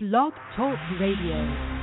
Blog Talk Radio.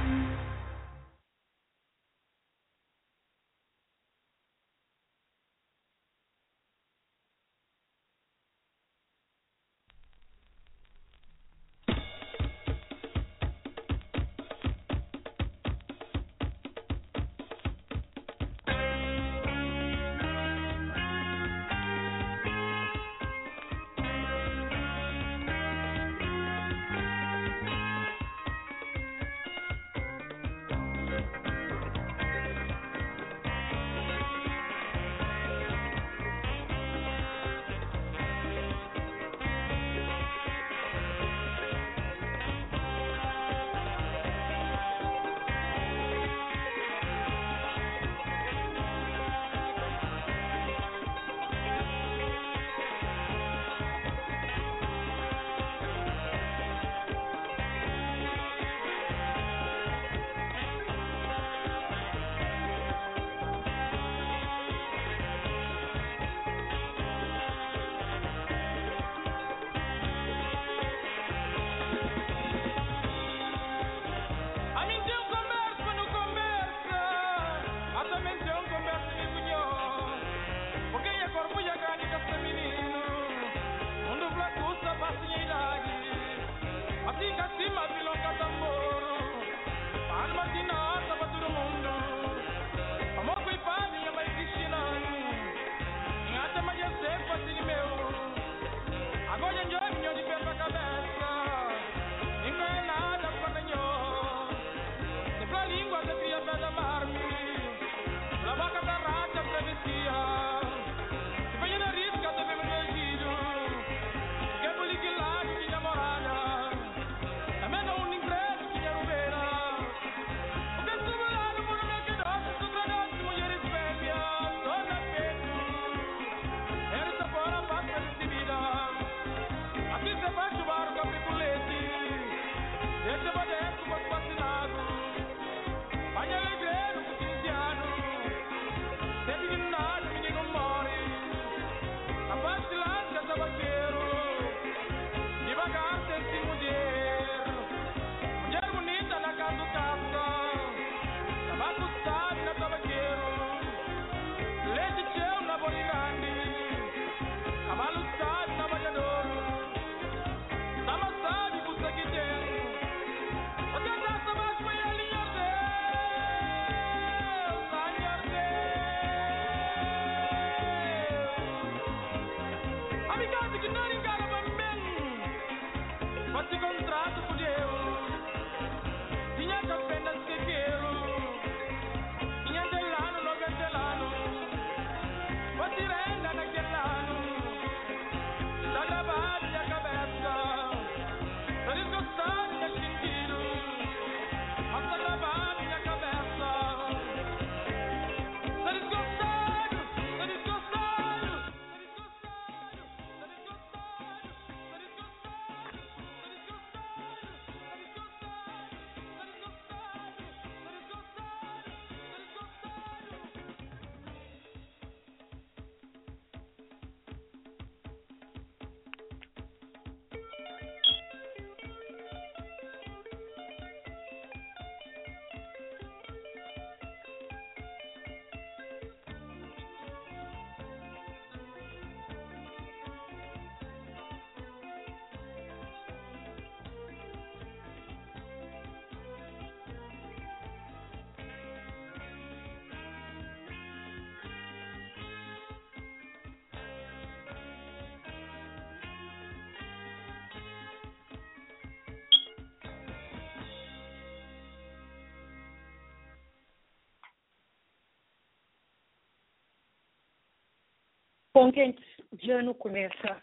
Bom, gente, ano começa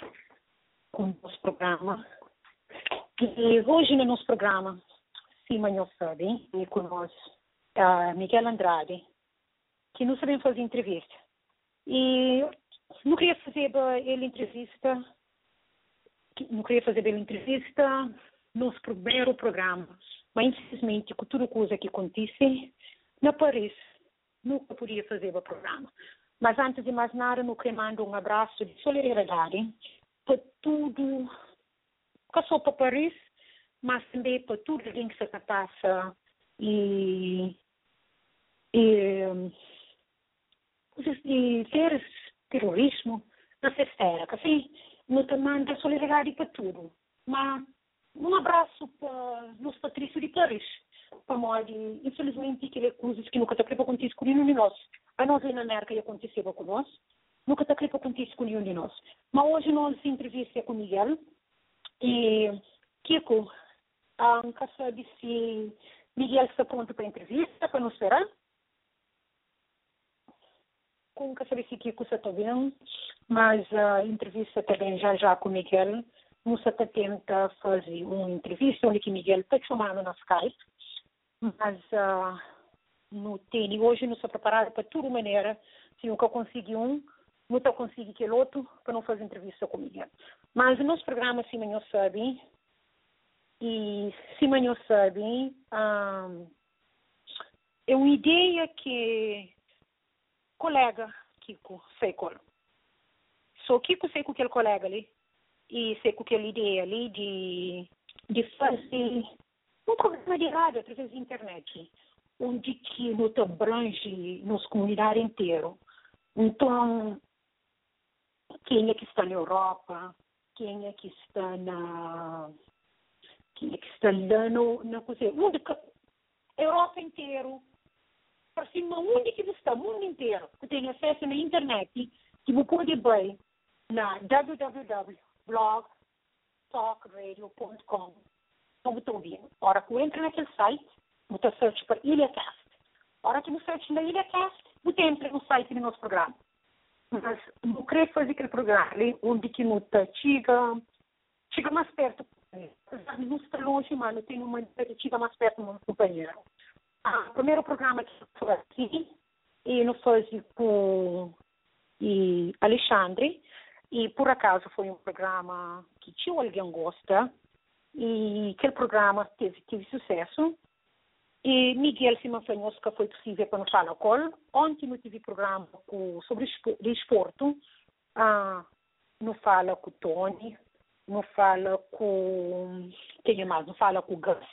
com o nosso programa. E hoje no nosso programa, se amanhã sabem, e conosco está Miguel Andrade, que não também fazer entrevista. E não queria fazer ele entrevista, não queria fazer ele entrevista nos primeiro programa, mas infelizmente com tudo coisa que acontece, não parece, nunca podia fazer o programa. Mas antes de mais nada, eu quero mandar um abraço de solidariedade para tudo que só para Paris, mas também para tudo o que se passa e e, hum, e ter terrorismo nessa esfera, que assim, no tamanho solidariedade para tudo. Mas um abraço para os patrícios de Paris para modo, infelizmente, que coisas que nunca está para acontecer com nenhum de nós. A nós na América aconteceu com nós, nunca está para acontecer com nenhum de nós. Mas hoje nós entrevista com Miguel e Kiko, um, quer saber se Miguel está pronto para a entrevista, para nos esperar? Quer saber se Kiko está bem, mas a entrevista também já já com Miguel, nós está tenta fazer uma entrevista onde que Miguel está chamando na Skype, mas uh, no tem hoje não está preparado para toda maneira, se nunca consegui um, não está conseguindo aquele outro para não fazer entrevista com Miguel. Mas o nosso programa, se amanhã sabe, e se amanhã sabe, um, é uma ideia que colega Kiko sei qual. Só Kiko sei com aquele colega ali, e sei com aquela ideia ali de, de fazer um programa de rádio através da internet, onde que nos abrange nos comunidade inteira. Então, quem é que está na Europa, quem é que está na quem é que está lá no, na onde Europa inteiro, para cima onde que está, mundo inteiro, que tem acesso na internet, que você pode ver na www.blogtalkradio.com. Você ouvindo. Hora que entra naquele site, você search para IlhaCast. Hora que você search na IlhaCast, você entra no site do nosso programa mas não queria fazer aquele programa onde que não chega, chega mais perto. Não está longe, mas não tem uma chega mais perto do meu companheiro. Ah, o primeiro programa que foi aqui, e não foi com e Alexandre, e por acaso foi um programa que tinha alguém gosta, e aquele programa teve, teve sucesso, e Miguel Simanfanhos, que foi possível para falar com Ontem eu tive programa com, sobre desporto. Ah, não fala com o Tony, não fala com. Quem mais? Não fala com o Gus,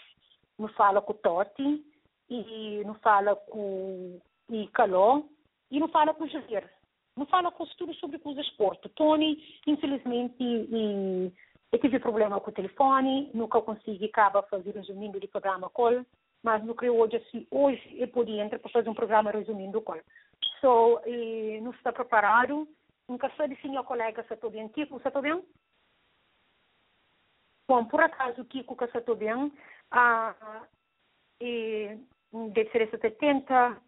não fala com o Totti, e não fala com o Caló, e não fala com o Javier. Não fala com tudo sobre o desporto. Tony, infelizmente, e, eu tive problema com o telefone, nunca consegui acabar fazer o domingo de programa ele mas no creio hoje assim, hoje eu podia entrar para fazer um programa resumindo qual. So, e não está preparado, nunca sei se meu colega está bem. Kiko, está bem? Bom, por acaso, Kiko, que está bem, ah, e deve ser 70,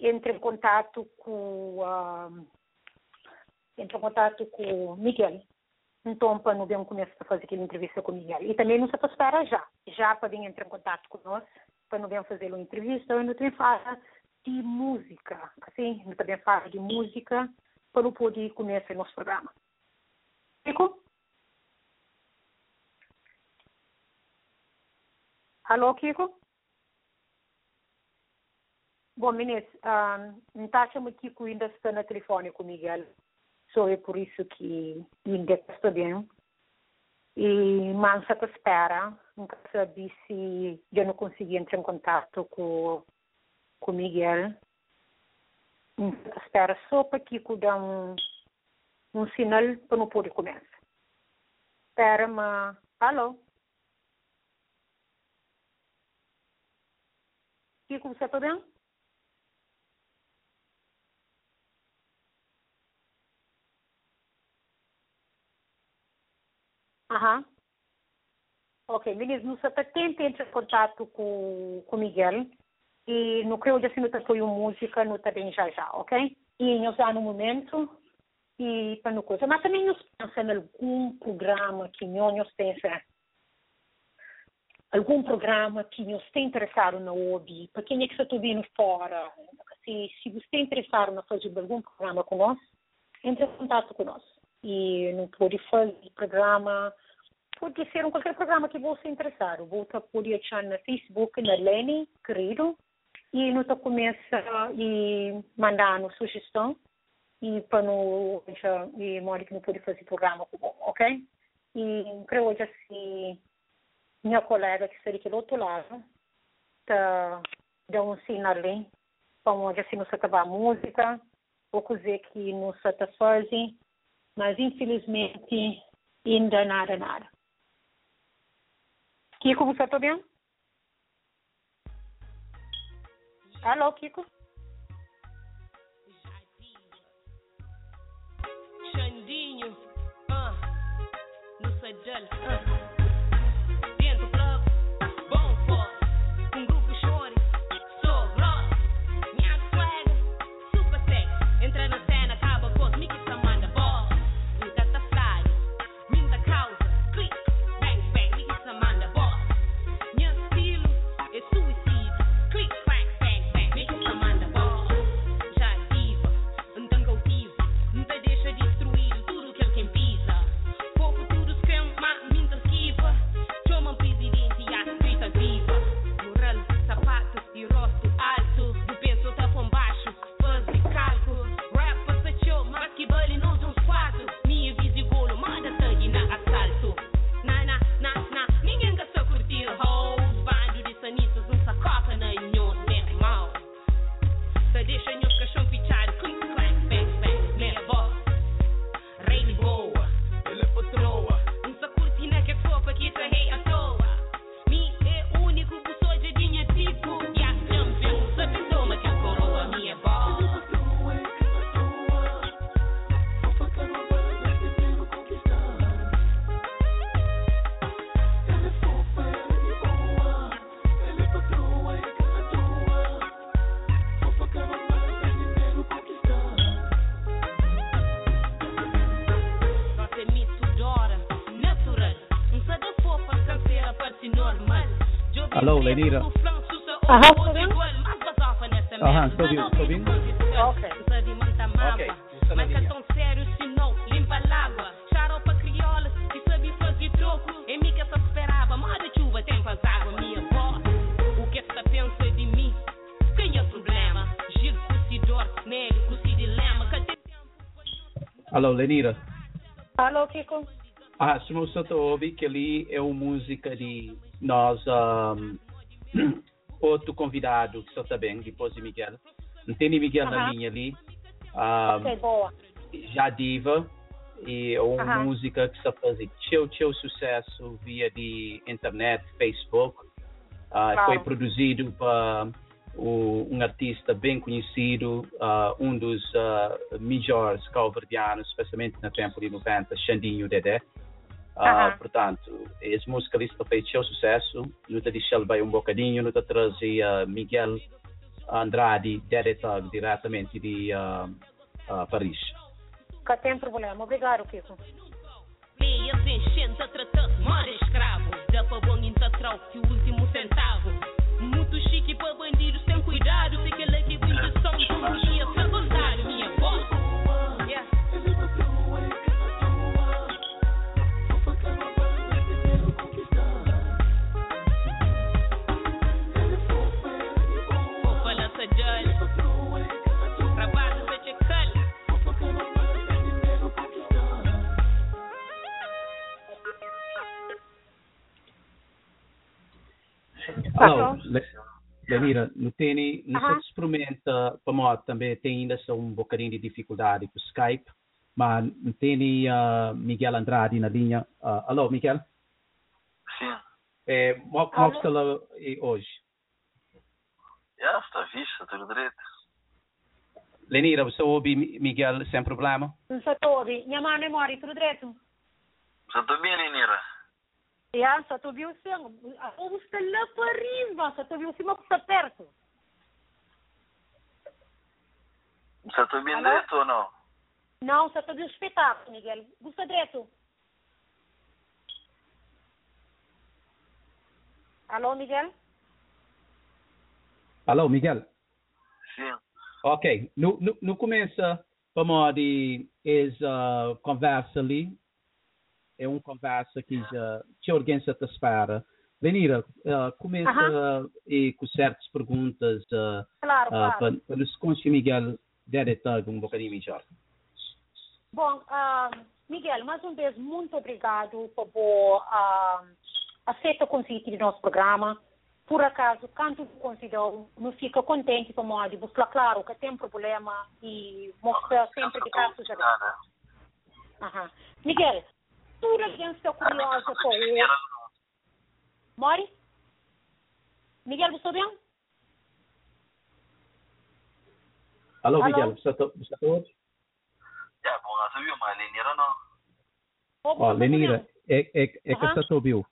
entre em contato com, ah, em contato com Miguel. Então, para não bem começar a fazer aquela entrevista com Miguel. E também não se espera já. Já para vir entrar em contato conosco para não fazer uma entrevista, eu também falo de música, assim, eu também falo de música para não poder começar nosso programa. Kiko? Alô, Kiko? Bom, meninas, um, não achamos que Kiko ainda está no telefone com Miguel, só é por isso que ainda está bem e mansa que espera, nunca sabe se eu não consegui entrar em contato com com Miguel. Espera só para que dá um, um sinal para não poder começar. Espera, mas... Alô? Kiko, você está bem? Aham. Ok, beleza. No tenta entrar em contato com o Miguel e no que eu assim não apoio música, não bem já já, ok? E nós já no momento e para no coisa. Mas também nós pensamos em algum programa que nós pensa algum programa que nos está interessado na OBI, para quem é que está vindo fora, se, se você está interessado na fazer algum programa conosco, entre em contato conosco e pode fazer programa, pode ser um qualquer programa que você interessar. Você pode achar no Facebook, na Lene, querido, e não começa e mandar uma sugestão. E para não e mora que não pode fazer programa ok? E creio hoje assim minha colega que aqui do outro lado, tá, deu um sinal ali, como assim não se acabar a música, vou dizer que não se está fazendo, mas infelizmente ainda nada, nada. Kiko, você está bem? Alô, Kiko? Xandinho, ah, no Sadal, ah. Alô, Lenira. Aham, estou bem? Aham, estou ouvindo, estou ouvindo. Ok. Ok, Mas é tão sério se não limpa crioula que sabe fazer troco. Em mim que só esperava, moda chuva, tem água, minha voz. O que esta pensa de mim? Quem é o problema? Giro curtidor, negro, curti dilema. Tem Alô, Lenira. Alô, Kiko? Ah, se você está ouvindo que ali é uma música de nós, um, outro convidado que só está bem, depois de Miguel. Não tem Miguel na Aham. linha ali. Um, Ok, boa. já diva e uma Aham. música que está fazendo teu teu sucesso via de internet, Facebook. Ah, Claro. Foi produzido por um artista bem conhecido, ah, um dos ah, melhores calverdianos, especialmente no tempo de 90, Xandinho Dedé. Ah, Aham. portanto, esse musicalista fez seu sucesso, não te deixou vai um bocadinho, não te trazia Miguel Andrade, Tug, diretamente de ah, ah, Paris. Que tem problema. Obrigado, Kiko. Meias enchendo a tratar mora escravo. Dá pra bom ainda troque o último centavo. Lenira, não tem, não Aham. se experimenta, para nós também tem ainda só um bocadinho de dificuldade com o Skype, mas não tem uh, Miguel Andrade na linha. Uh, alô, Miguel? Sim. É, como Alô? está lá eh, hoje? Já, está está tudo direito. Lenira, você ouve Mi- Miguel sem problema? Não estou ouvindo. Minha mãe não mora tudo direito. Já estou bem, Já, só estou ouvindo o som. A ouve está lá para arriba. Só estou ouvindo o cima que está perto. Já estou bem Alô? direito ou não? Não, só estou ouvindo o espetáculo, Miguel. Gusta direito. Alô, Miguel? Alô, Miguel? Sim. Ok, no, no, no começo, vamos de essa conversa ali, é uma conversa que já que alguém se te espera. Lenira, uh, começa Aham. e com certas perguntas uh, Claro, uh, claro. para, para nos conhecer Miguel diretor um bocadinho melhor. Bom, ah, Miguel, mais uma vez, muito obrigado por ah, aceita o convite do nosso programa. Por acaso, quando considero, não fica contente com o de buscar claro que tem problema e mostra sempre está sujeito. Nada. Aham. Miguel, tu alguém está curiosa com o... Mori? Miguel, você bem? Alô, Alô? Miguel, você está está ouve? Já, bom, nós ouvimos, mas Lenira não. Ó, Lenira, é, é, é que você ouviu.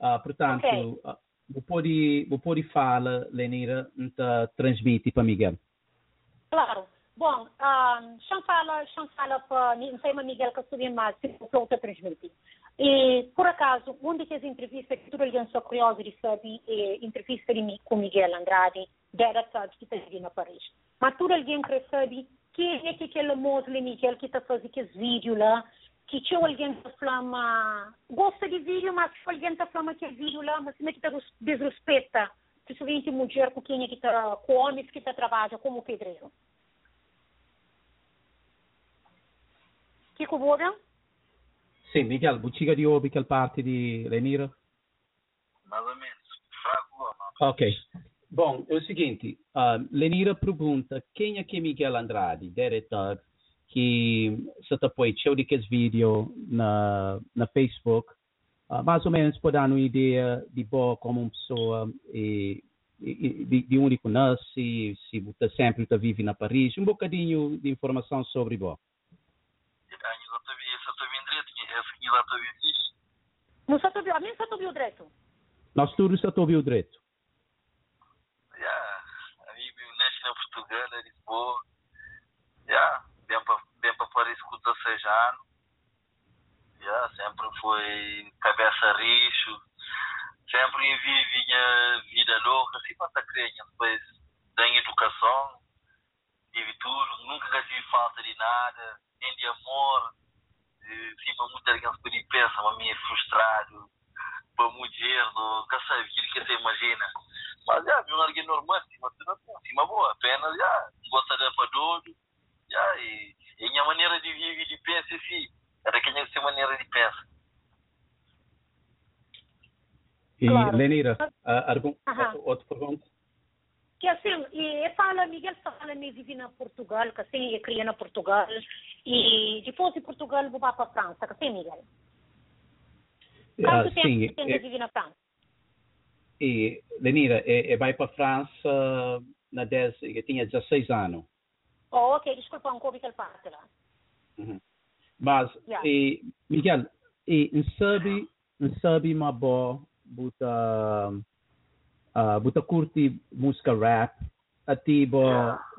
Ah, portanto, Ok. ah, vou pode, vou pode falar, Lenira, transmite para Miguel. Claro. Bom, um, fala, fala para, não sei, mas Miguel que subir mais, se eu a transmitir. E, por acaso, uma das entrevistas que alguém só curiosa de saber é a entrevista de com Miguel Andrade, tarde que está aqui na Paris. Mas toda alguém quer saber quem é que aquele moço de Miguel que está fazendo aqueles vídeos lá, que tinha alguém que flama, gosta de vídeo, mas alguém está falando aquele vídeo lá, mas como é que está desrespeita, principalmente mulher com quem é que está, com homens que está trabalhando como pedreiro. Que cubora? Sim, Miguel, botiga de ouve aquela parte de Lenira? Mais ou menos. Fraco. Ok. Bom, é o seguinte, ah, Lenira pergunta quem é que é Miguel Andrade, diretor, que se te põe show de que vídeo na, na Facebook, ah, mais ou menos para dar uma ideia de boa como uma pessoa e, e- e de, de onde conhece, se você sempre está vive na Paris, um bocadinho de informação sobre boa. Ah, exatamente, esse eu estou vindo direito, vindo fixe. Não só ouviu, a mim só ouviu direito. Só te ouviu direito. Já, a mim nasci na Portugal, em Lisboa. Já, bem para bem para Paris com 16 anos. Já, sempre foi cabeça richo. Sempre vivi minha vida louca, assim, quanto a criança. Depois, tenho educação, tive tudo, nunca tive falta de nada, nem de amor. Sim, para muita gente podia pensar, mas me é frustrado, para mulher, nunca sabe aquilo que você imagina. Mas já, viu alguém normal, sim, mas tudo bom, sim, mas boa, apenas já, gosta de para doido, já, e, e a minha maneira de viver e de pensar, sim, era que tinha que ser maneira de pensar. E Claro. Lenira, ah, algum, outra pergunta? Que assim, e fala, Miguel fala, me vive na Portugal, que assim, eu criei na Portugal, e depois de Portugal vou para a França, que assim, Miguel. Ah, Quanto tempo sim, você é- viver na França? E, Lenira, é, é vai para a França na 10, eu tinha 16 anos. Oh, ok, desculpa, um pouco que ele parte lá. Uhum. Mas, Yeah. e, Miguel, e, não sabe, não sabe uma boa, buta, uh, buta curte música rap, a ti, bo,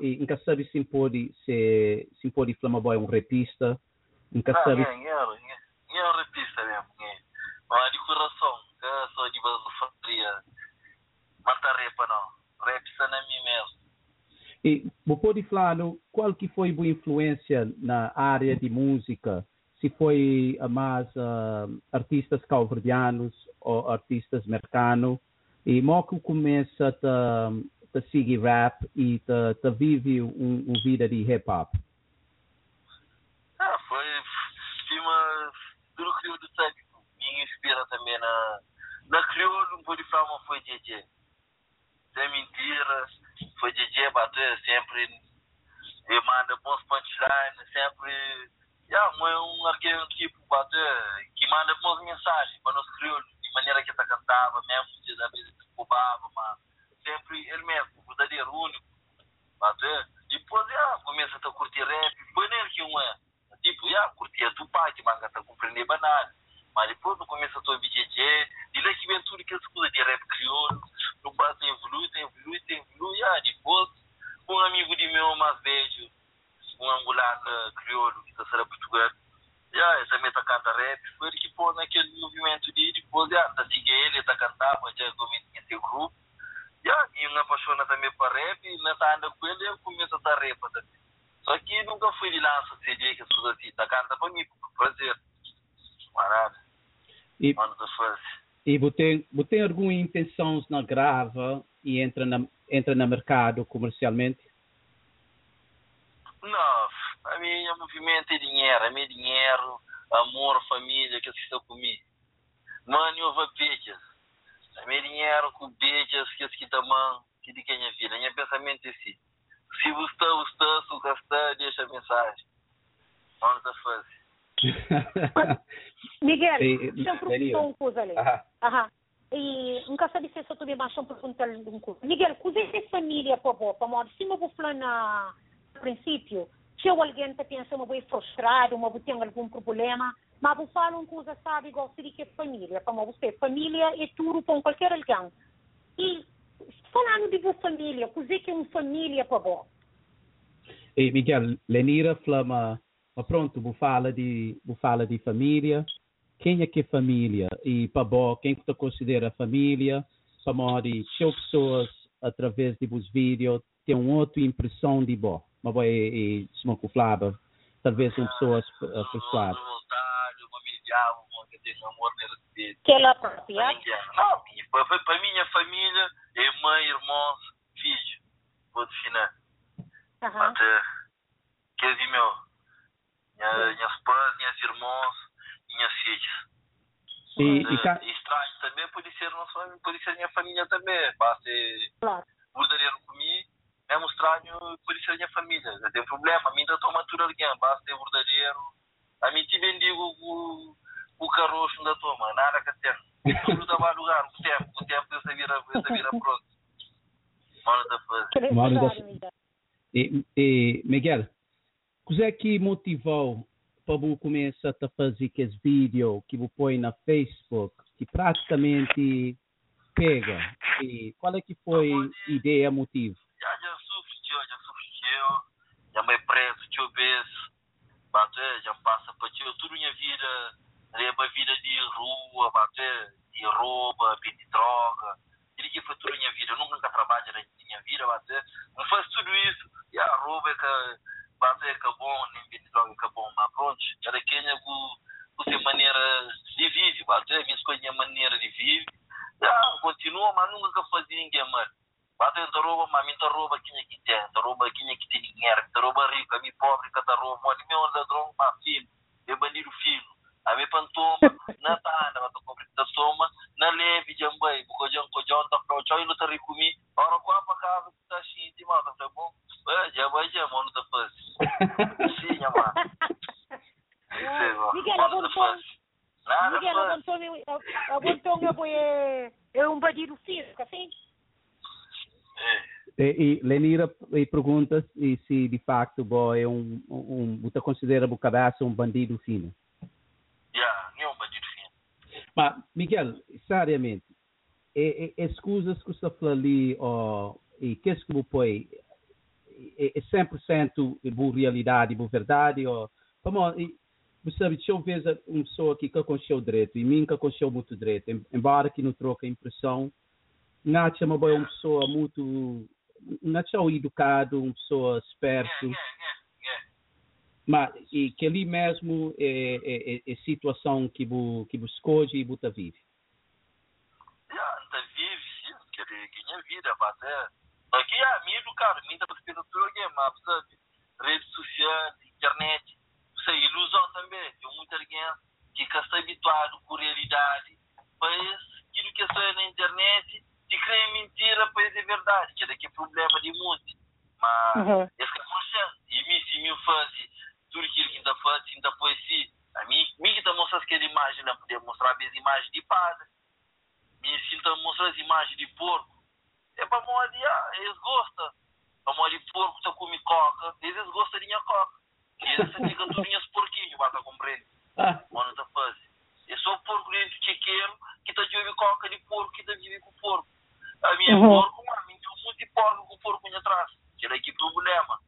e nunca sabe se pode, se, se pode boa é um rapista, nunca Ah, sabe, é, é, é, é um repista mesmo, é. Mas de coração, que sou de base faria, manta repa não, repista na mim mesmo. E você pode falar qual que foi a boa influência na área de música? Se foi mais ah, artistas calverdianos ou artistas americanos? E moco começa a a seguir rap e a, vive um, um vida de hip hop. Ah, foi filma tudo crioulo do sabe, me inspira também na na crioulo, um pouco de fama foi DJ. Sem mentira, foi DJ bater sempre e manda bons punchlines, sempre yeah, um, um alguém tipo bater que manda boas mensagens para nós crioulos, de maneira que está cantava, mesmo às vezes roubava, mas sempre ele mesmo, verdadeiro, único. Bater. Depois, yeah, começa a curtir rap, foi que um é. Tipo, yeah, curtia Tupac, mas não compreender banal. Mas depois, no começo, eu estou BJJ, de lá que vem tudo que se coisa de rap crioulo, no base tem evolui, evolui, evolui, yeah, depois, um amigo de meu mais velho, um angolano crioulo, que está sendo Portugal, yeah, essa meta canta rap, foi ele que pôs naquele movimento de depois, yeah, tá seguir ele, tá cantava, já começa a ter grupo, yeah, e me apaixona também para rap, e nessa anda com ele, eu começo a dar rap também. Só que nunca fui de lança CD, que as pessoas assim, tá canta para mim, por prazer. Maravilha, E, mano da fase. e você tem, você tem alguma intenção na grava e entra na, entra no mercado comercialmente? Não, a minha movimento é dinheiro, a minha dinheiro, amor, família, que assistam comigo. Mano, eu vou pedir. A minha dinheiro com beijas que que também que de quem é vida. Minha pensamento é assim. Se você está, você está, se você está, deixa a mensagem. Vamos a fazer. Miguel, deixa eu e- perguntar uma coisa ali. Aham. Aham. E nunca sabe se eu estou mais um perguntar uma coisa. Miguel, coisa é família para você? Para modo, se eu vou falar na no princípio, se alguém está pensando, eu vou frustrado, eu vou ter algum problema, mas vou falar uma coisa, sabe, igual seria que é família. Para você, família é tudo para qualquer alguém. E falando de sua família, é que é uma família para você? E Miguel, Lenira flama, mas pronto, vou falar de, vou falar de família. Quem é que é família? E para bom, quem que considera família? Para mori, pessoas através de vos vídeos tem uma outra impressão de bom. Mas vai e se não flava, talvez uma pessoa uh, frustrada. uma que ela própria? Não, para, para, a minha família é mãe, irmãos, filho. Vou definir. Aham. Até, quer dizer, meu, minha, minhas pais, minhas irmãos, minhas filhas. E, e, Eh, ca- estranho também pode ser, nossa, família, pode ser minha família também. Basta Claro. verdadeiro comigo, mesmo estranho pode ser minha família. Não tem problema, a mim estou maturo alguém, basta ser verdadeiro. A mim te bendigo o, o caroço da toma, nada que tem. Tudo dá lugar, o tempo, o tempo essa vira, essa vira pronto. Mano da fazer. Que da- e, e Miguel, o que é que motivou para você começar a fazer aqueles vídeos que você põe na Facebook, que praticamente pega? E qual é que foi a ideia, motivo? Já, já sofre, tio, já sofre, me preso, tio, obeso. Bate, já passa para tio, tudo minha vida, leva vida de rua, bate, de rouba, de droga. Ele que foi tudo minha vida, eu nunca trabalhei na minha vida, bate. Não faz tudo isso, e a rouba é que, bate, é que é bom, nem de droga é que é bom, mas pronto, era quem é com sua maneira de viver, bate, minha escolha maneira de viver. Já, continua, mas nunca fazia ninguém mais. Me quem é que tem. Te rouba quem é que tem dinheiro. Te rouba rico, a mim pobre que te rouba. Olha, meu ladrão, mas filho. É bandido filho. A mim pantoma, na tanda, mas tu compra te toma, na leve, jambai. Porque já que já tá para o tchau e não tá rico comigo. Ora, tá cheio de mal, tá bom? É, já vai, já, mano, tá fácil. Sim, amar. Isso é, mano. Miguel. Nada Miguel, fácil. apontou, apontou, é, é um bandido físico, assim? É. E, e Lenira e pergunta e se de facto você é um, um, você considera o cabeça um bandido fino. Já, nenhum bandido fino. Mas, Miguel, seriamente, é, é, as coisas que você falou ali, ó, e que é que você põe, é, é 100% boa realidade, boa verdade, ou, e, você sabe, se eu vejo uma pessoa que que aconteceu direito, e mim que aconteceu muito direito, em- embora que não troca impressão, não é uma boa pessoa muito, não é educado, uma pessoa esperto, É, é, é, é. mas e que ali mesmo é, é, é, é situação que você que escolhe e você vive. Ainda vive, sim, que ele ganha vida, mas é. Aqui é amigo, cara, tudo aqui, mas sabe, redes sociais, internet, isso é ilusão também. Tem muita alguém que está habituado com realidade, mas aquilo que é só na internet, te crê mentira, pois é verdade, que daqui é problema de muito. Mas, Uhum. esse que é consciente, e mim, se me faz, tudo aquilo que está fazendo, ainda foi assim, a mim, mim que está mostrando aquela imagem, não poder mostrar as imagens de padre me sinto a mostrar as imagens de porco. É para morrer, ah, eles gostam. Para morrer de porco, você come coca, eles gostam de minha coca. E eles se digam tudo minhas porquinhos, bata compreender. Ah, Mano, tá fácil. Eu sou porco dentro de chiqueiro, que tá de coca de porco, que tá de com porco. A minha Uhum. porco, mano, me deu muito de porco com porco aqui atrás. Que era aqui problema.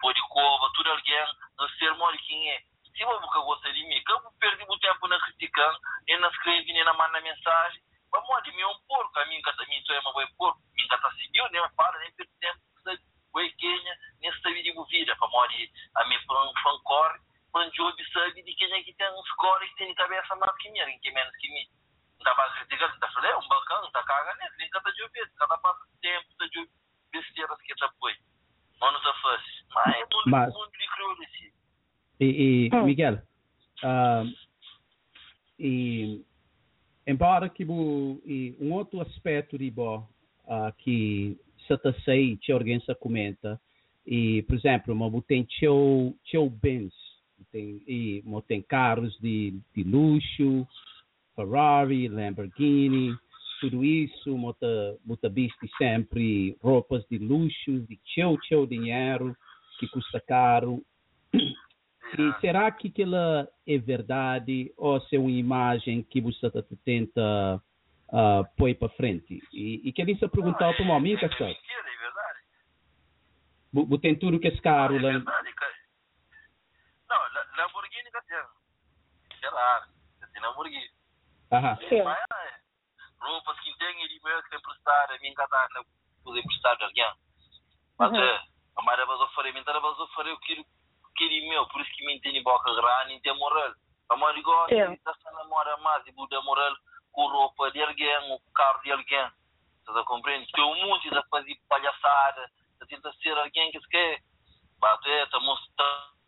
Pô de cova, tudo alguém, não ser mole quem é. Se eu nunca gostar de mim, que eu perdi o tempo na criticando, e na escrever, nem na manda mensagem. Vamos de mim é um porco, a mim que mim é uma boa porco, que tá seguiu, nem para, nem perde tempo? Boa quenha, nem sabe de vida, vamos de a mim foi um corre, fã job sabe de quem é que tem um score que tem cabeça mais que minha, que menos que mim. Criticar, não tá falando, é um bacana, não tá cagando, nem cada dia vez, cada passa tempo, tá de besteiras que tá foi. Mano, tá fácil. Mas é mundo, Mas- de crioulo esse. e, e Hum. Miguel, ah, e embora que bu, e um outro aspecto de bo uh, que se sei que alguém se comenta e por exemplo mo tem teu teu bens tem e tem carros de, de luxo Ferrari Lamborghini tudo isso mo mo visto sempre roupas de luxo de teu teu dinheiro que custa caro e será que aquilo é verdade ou se é uma imagem que você tenta uh, pôr para frente? E, e queria só perguntar para o meu amigo, é sabe? é verdade. Você tem tudo que é caro É lá. verdade, cara. Não, La- Lamborghini que tem. Sei lá, tem Lamborghini. Sim. Mas roupas que tem ele mesmo que emprestar, a mim cada na poder emprestar de alguém. Mas Uhum. é, a Mara vai oferecer, me vai oferecer o que que meu, por isso que me tem boca grande, não tem moral. A Mara gosta de estar namora mais e buda moral com roupa de alguém, ou com carro de alguém. Você compreende? Que o mundo está fazer palhaçada, está tentando ser alguém que se quer. Bato é, está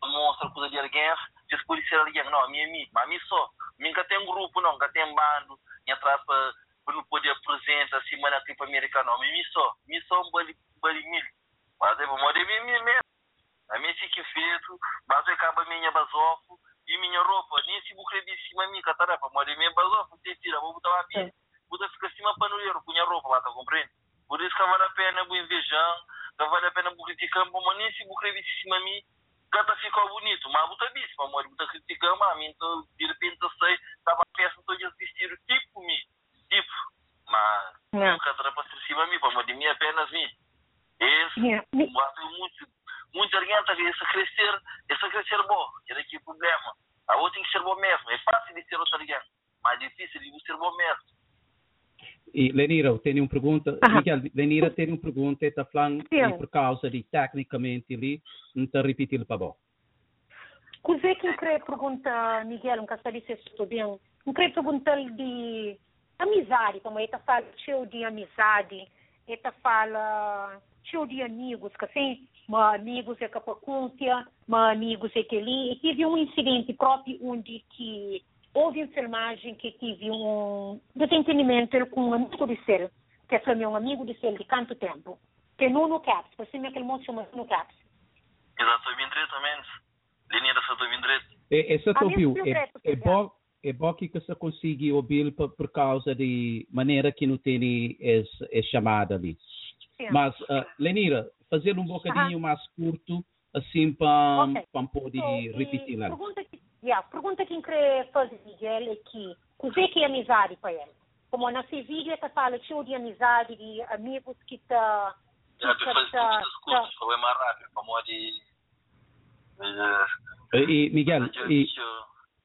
mostra coisa de alguém, que se pode ser alguém. Não, a minha é mas a mim só. Nunca tem grupo, não, nunca tem bando, nem atrás para para não poder apresentar assim, mas tipo americano. A mim só, mim só um bali, bali mil. Mas é, vamos de mim mesmo. A mim fica feito, mas eu acaba minha basofo e minha roupa. Nem se bucre de cima mim, catarafa, mas de minha basofo, te tira, vou botar a Sim. mim. Buda fica acima para no punha roupa, lá, tá compreende? Por isso que vale a pena bu invejar, que vale a pena bu criticar, mas nem se bucre de cima mim, cata fica bonito, mas buta bicho, mas mori buta criticar, mas a mim, tô, de repente eu sei, tava a peça, tô a vestir tipo mim, tipo, mas Não. nunca para cima mim, para de mim apenas mim. Esse, Yeah. Me- tem muito, muito alguém está a crescer, esse crescer bom, que era aqui o problema. A outra tem que ser bom mesmo, é fácil de ser outro alguém, mas é difícil de ser bom mesmo. E Lenira, eu tenho uma pergunta. Aham. Miguel, Lenira tem uma pergunta, está falando e por causa de tecnicamente ali, não está repetindo para bom. Cos'è che cree pergunta Miguel, um caso disse isso bem, não queria perguntar de amizade, como ele fala cheio de amizade, ele fala cheio de amigos, que assim, mas amigos é capacuntia, mas amigos é que ali, e tive um incidente próprio onde que houve uma filmagem que tive um desentendimento com um amigo de ser, que é meu amigo de ser de tanto tempo, que não no Caps, por cima aquele moço chama no Caps. Exato, diretamente. Linha da Santo Vindrete. E, essa A tu minha viu, pergunta é, é, é bom é bom que você consiga ouvir por, por causa de maneira que não tem essa, essa chamada ali. Sim. Mas, uh, Lenira, fazer um bocadinho mais curto, assim, para Ok. para poder So, e repetir. Pergunta que, yeah, pergunta que queria fazer Miguel é que o que que é amizade para ele? Como nesse vídeo está falando cheio de amizade, de amigos que tá Já que te faz tá- todos os cursos, foi mais rápido, como de. E, Miguel, e de.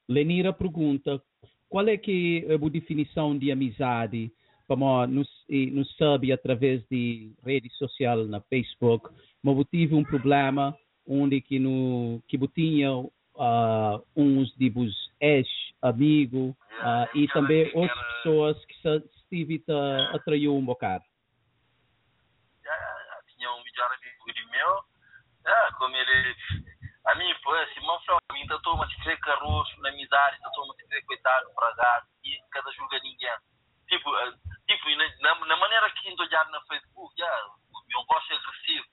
Lenira pergunta qual é que é a definição de amizade como nos, e nos sabe através de rede social na Facebook mas eu tive um problema onde que no que eu tinha ah, uns de vos ex amigo ah, e também outras pessoas que se estive a atraiu um bocado tinha um melhor amigo de meu. É, como ele. A mim, pô, esse irmão a mim, todo mundo se crê caroço, na amizade, mundo se crê coitado, fragado, e cada julga ninguém. Tipo, tipo na, na, na maneira que estou olhando no Facebook, já, eu gosto é agressivo.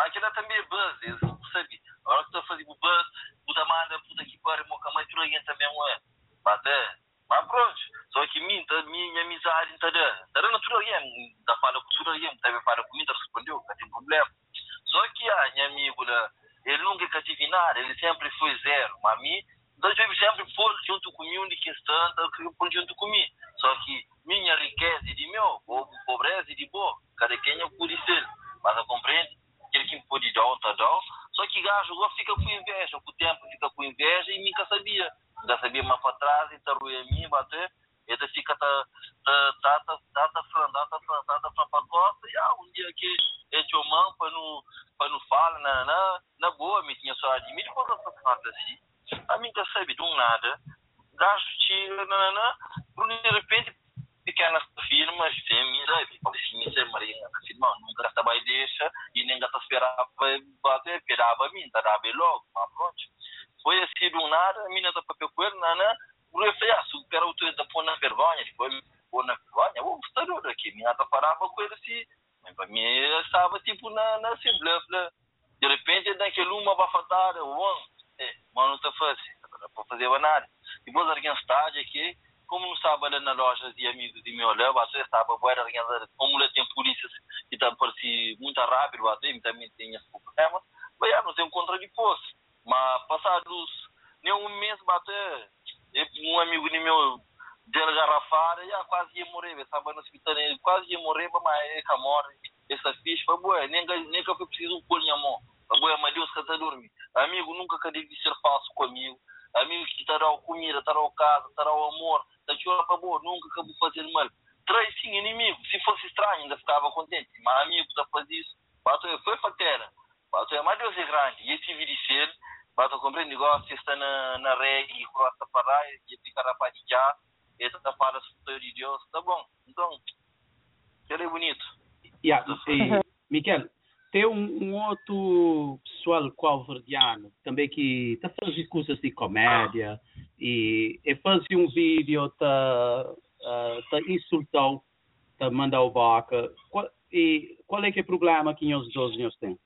Mas aquilo também é buzz, é, sabe? A hora que estou a fazer o buzz, puta manda, puta que pariu, meu camai, aí também é. Até. Mas pronto, só que mim, tá, minha amizade, tá da. Tá tudo aí, tá falando com tudo aí, tá falando comigo, tá respondeu, não tem problema. Só que a minha amigo, né, ele nunca tive nada, ele sempre foi zero. Mas mim, então eu sempre foi junto comigo, de questão, tá, que foi junto comigo. Só que minha riqueza de meu, po- pobreza de boa, cada quem é por isso. Mas eu compreendo, aquele que pode dar, tá. Só que gajo agora fica com inveja, com o tempo fica com inveja e nunca sabia. Ainda sabia mais para trás, e tá ruim a mim, bater. Ele fica tá tá tá tá tá tá tá tá tá tá falando para costa. E ah, um dia que ele tinha mão para não para não falar na na na boa, me tinha só de mim depois essa parte assim. A mim tá sabe de um nada. Gajo tira na na por de repente pequenas firmas, sem sem marinha, firma, nunca estava aí deixa e nem gata esperava bater, esperava mim, estava logo, mas pronto. Foi assim do nada, a mina da papel coelho, nana, eu falei, ah, supera o teu da pôr na vergonha, depois pôr na vergonha, o computador aqui, minha da tá parava com ele assim, mas para mim estava tipo na, na assim, blá, blá. De repente, naquele uma bafatada, o homem, é, mano, não tá fácil, não para fazer nada. Depois, alguém está aqui, como não estava na loja de amigos de meu olhar, você estava boa, como lá tem polícias que está si muito rápido, você também tem esse problema, mas não tem um contra de poço. Mas passados nem um mês, bater, um amigo de meu dele garrafada, já quase ia morrer, estava no hospital, quase ia morrer, mas ele que morre, essa ficha foi boa, nem, nem que foi preciso um em mão, a boa, mas Deus que está. Amigo nunca que deve ser falso comigo, amigo que terá comida, terá casa, terá amor, está chorando para boa, nunca vou fazer mal. Traz sim inimigo, se fosse estranho ainda ficava contente, mas amigo está fazendo isso, bateu, foi fatera, bateu, mas Deus é grande, e esse vídeo ser, bateu, comprei negócio, está na, na reg, e crosta para e fica a já, essa para de Deus, tá bom. Então, ele é bonito. Yeah, e, Miguel, tem um, um outro pessoal calverdiano também que está fazendo coisas de comédia e, e faz um vídeo, está uh, tá insultou, está mandando o boca. Qual, e qual é que é o problema que os dois têm?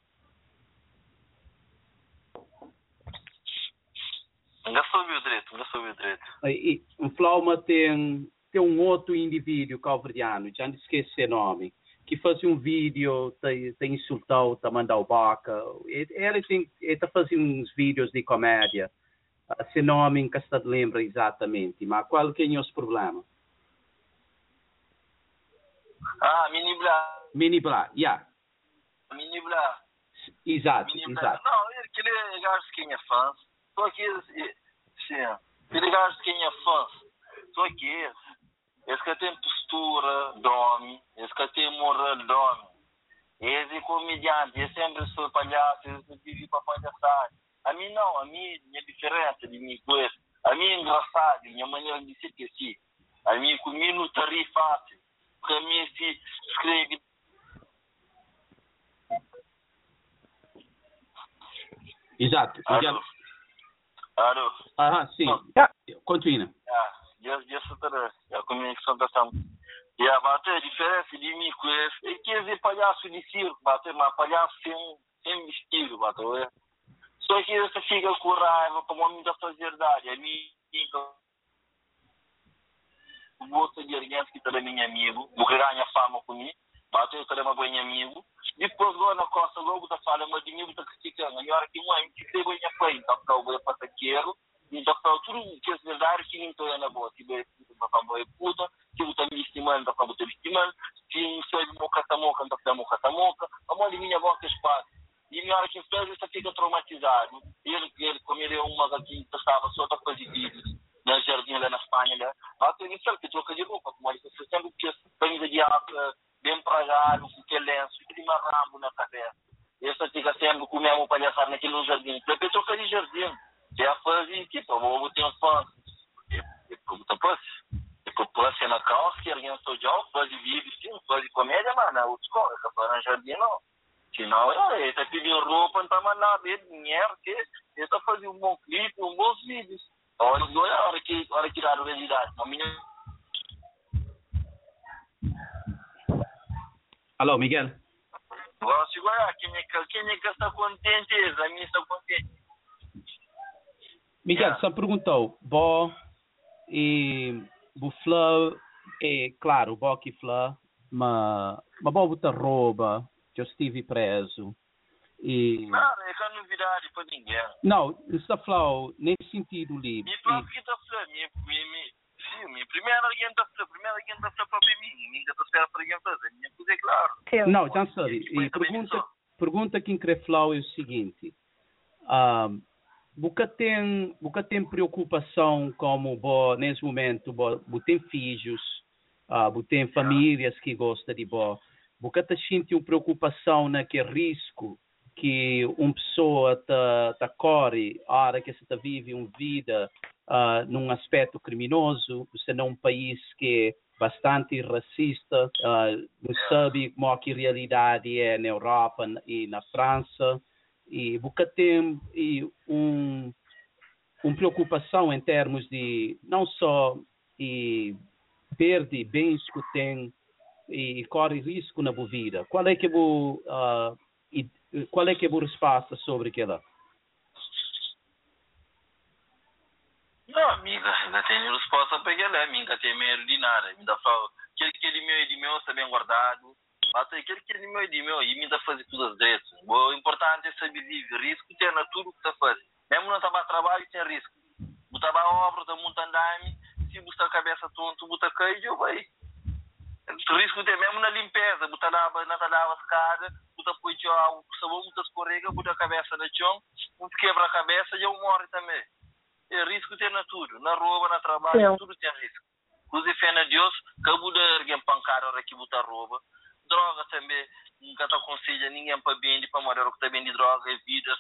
Ainda soube o direito, ainda soube o direito. E, o Flauma tem, tem um outro indivíduo calverdiano, já não esqueci o nome, que faz um vídeo, te, te insultou, te mandou. Ele tem, está fazendo uns vídeos de comédia. Esse nome que está lembra exatamente, mas qual que é o problema? Ah, Mini Blá. Mini Blá, yeah. Mini Blá. Exato, Mini exato. Não, ele, ele acho que é fã. Só que, sim, ele acho que é fã. Só que, esse que tem postura, dorme. Esse que tem moral, dorme. Esse é comediante, esse sempre sou palhaço, esse vive para palhaçar. A mim não, a mim é diferente de mim com esse. A mim é engraçado, minha maneira de ser que sim. A mim comigo não ri fácil. Porque a mim se escreve Exato. Alô. Alô. Ah, sim. Continua. Ah, já, já souberam. A comunicação está. E a bater a diferença de mim com esse. É que esse palhaço de circo, bater, mas palhaço sem, sem vestido, bater. Só que esse fica com raiva, como a mim da fazer. A mim fica. Gosto de alguém que também é meu amigo, porque ganha fama comigo. Bateu eu também é meu amigo. Depois, agora na costa, logo da fala, mas de mim está criticando. E a hora que mãe, que tem minha pai, então, para o passaqueiro. Então, para tudo que é verdade, que não estou na boa. Se vai para a boa puta, se eu estou me estimando, para o estimando. Se eu sou de moca, tá moca, então, para moca, tá moca. A mãe de minha boca é espaço. E na hora que isso fica traumatizado. Ele, ele como ele é uma que estava só para fazer vídeos na jardim lá na Espanha, né? Até ele sabe que troca de roupa, como ele fez sempre que camisa de água, bem pragado, aquele lenço, e tem rambo na cabeça. Esse fica sempre com o mesmo palhaçado naquele jardim. Depois troca de jardim. Já fazia, tipo, eu vou ter um fã. Como tu pode? Tipo, pode ser na calça, que alguém estou de faz vídeo, sim, faz comédia, mas na outra escola, que para jardim não. Senão, ele está pedindo roupa, não está mais nada, dinheiro, que ele está fazendo um bom clipe, um bons vídeos. Olha, não é a hora que, hora que dá a realidade. A minha... Alô, Miguel? Agora, quem é que, quem é que está contente? A minha está contente. Miguel, Yeah. só perguntou, bo e Flá, é claro, bo que Flá, mas mas bo botar rouba, que eu estive preso. E Claro, é que é novidade para ninguém. não, está falando nesse sentido ali. E próprio que está falando, me, me, me, sim, me, primeiro alguém está falando, primeiro alguém está falando para mim, ninguém está falando para alguém fazer, minha coisa é claro. Não, já foi E pergunta, pergunta quem quer falar é o seguinte. ah, Boca tem, boca tem preocupação como bo, nesse momento, bo, bo tem filhos, ah, bo tem famílias que gostam de bo. Boca te sente uma preocupação naquele risco que uma pessoa tá tá corre a hora que você tá vive uma vida ah, num aspecto criminoso, você é um país que é bastante racista, ah, não sabe como é a realidade é na Europa e na França, e boca tem e um uma preocupação em termos de não só e perder bens que tem e corre risco na sua vida. Qual é que bu, uh, e, qual é que é a sua resposta sobre aquilo? Não, amiga, ainda tenho resposta para aquele, amiga, tem medo de nada. Ainda falo, aquele que ele meu e de meu está bem guardado. Até aquele que ele meu e de meu e ainda fazer tudo as vezes. O importante é saber viver. Risco tem na tudo que está fazendo. Mesmo não estava a trabalho, tem risco. Botava a obra, muito andame. Se botar a cabeça tonto, bota queijo, vai. O risco tem mesmo na limpeza. Bota lá, na lava escada, bota põe o sabão, bota escorrega, bota a cabeça no chão, quebra a cabeça e eu morre também. É risco tem na tudo. Na roupa, na trabalho, tudo tem risco. Inclusive, fé na Deus, que a Buda ergue pancada hora que botar roupa. Droga também, nunca te aconselha ninguém para bem, para morrer, o que bem de droga, é vidas,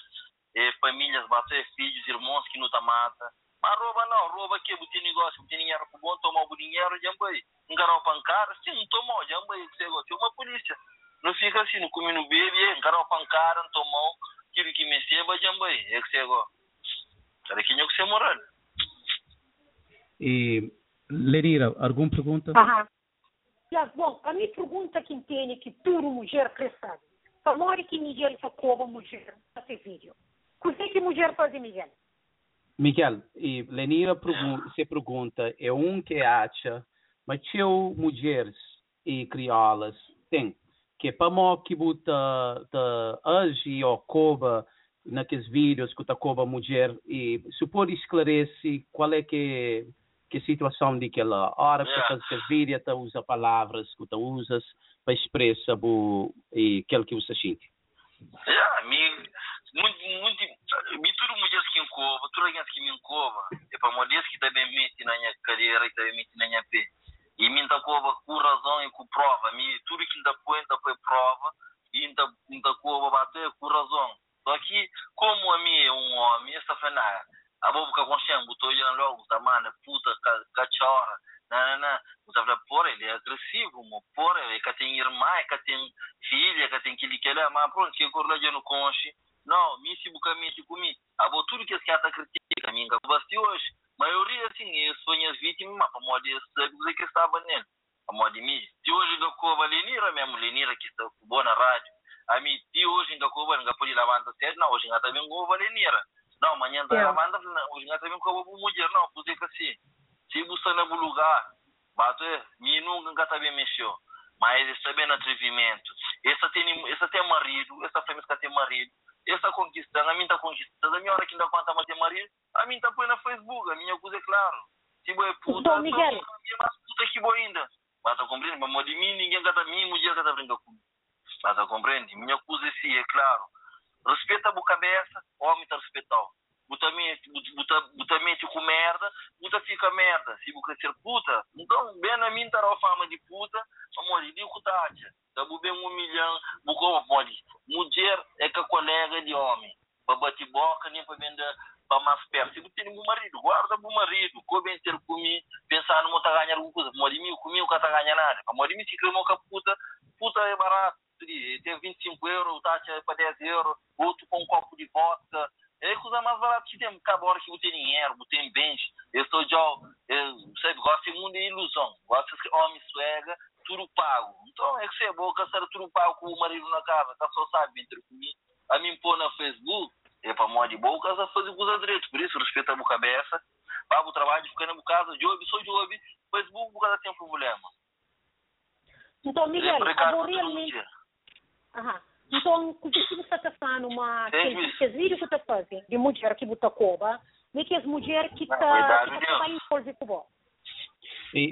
é famílias, bater filhos, irmãos que não te mata. Mas rouba não, rouba que botar negócio, botar dinheiro para bom, tomar o dinheiro, jambei. Encarou pancada, sim, não tomou, jambei, que você gosta. uma polícia. Não fica assim, não come no bebê, encarou pancada, não tomou, aquilo que me seba, jambei, é que você gosta. Era que tinha que ser moral. E Lenira, alguma pergunta? Aham. Já, bom, a minha pergunta que entende que tudo mulher cresce. Famore que Miguel sacou mulher fazer vídeo. O que que mulher faz, Miguel? Miguel, e Lenira pergun- se pergunta, é um que acha, mas teu mulheres e criolas tem, que para que buta ta age ou coba naqueles vídeos que ta coba mulher e se pode esclarecer qual é que que situação hora que Yeah. faz aqueles vídeos, ta usa palavras que tu usas para expressar o e aquilo que você sente. Mi muito muito mi tudo mulheres que encova, tudo gente que me encova. É para mulheres que também mete na minha carreira e também mete na minha pé. E me tá cova com razão e com prova. Tudo que ainda põe ainda põe prova e ainda ainda com razão. Só que como a mim é um homem, essa fena a boca consciente, botou já logo, tá mano, puta, ca- cachorra. Não. Você fala, porra, ele é agressivo, mo, porra, é que tem irmã, que tem filha, que tem que ele é, mas pronto, que corre lá no conche.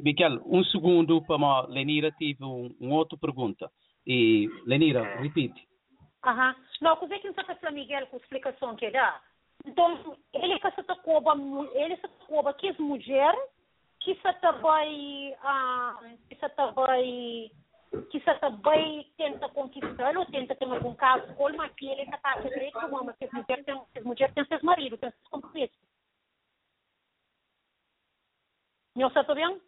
Miguel, um segundo para a Lenira tive um, outra pergunta. E Lenira, repite. Aham. Não, o que você fazendo, Miguel, com a explicação que dá? Então, ele que está coba, ele está coba que as mulheres que se também, ah, que se também, que se também tenta conquistar ou tenta ter algum caso com uma que ele está a direito com uma que as mulheres têm, as mulheres têm seus maridos, têm seus compromissos. Não está bem?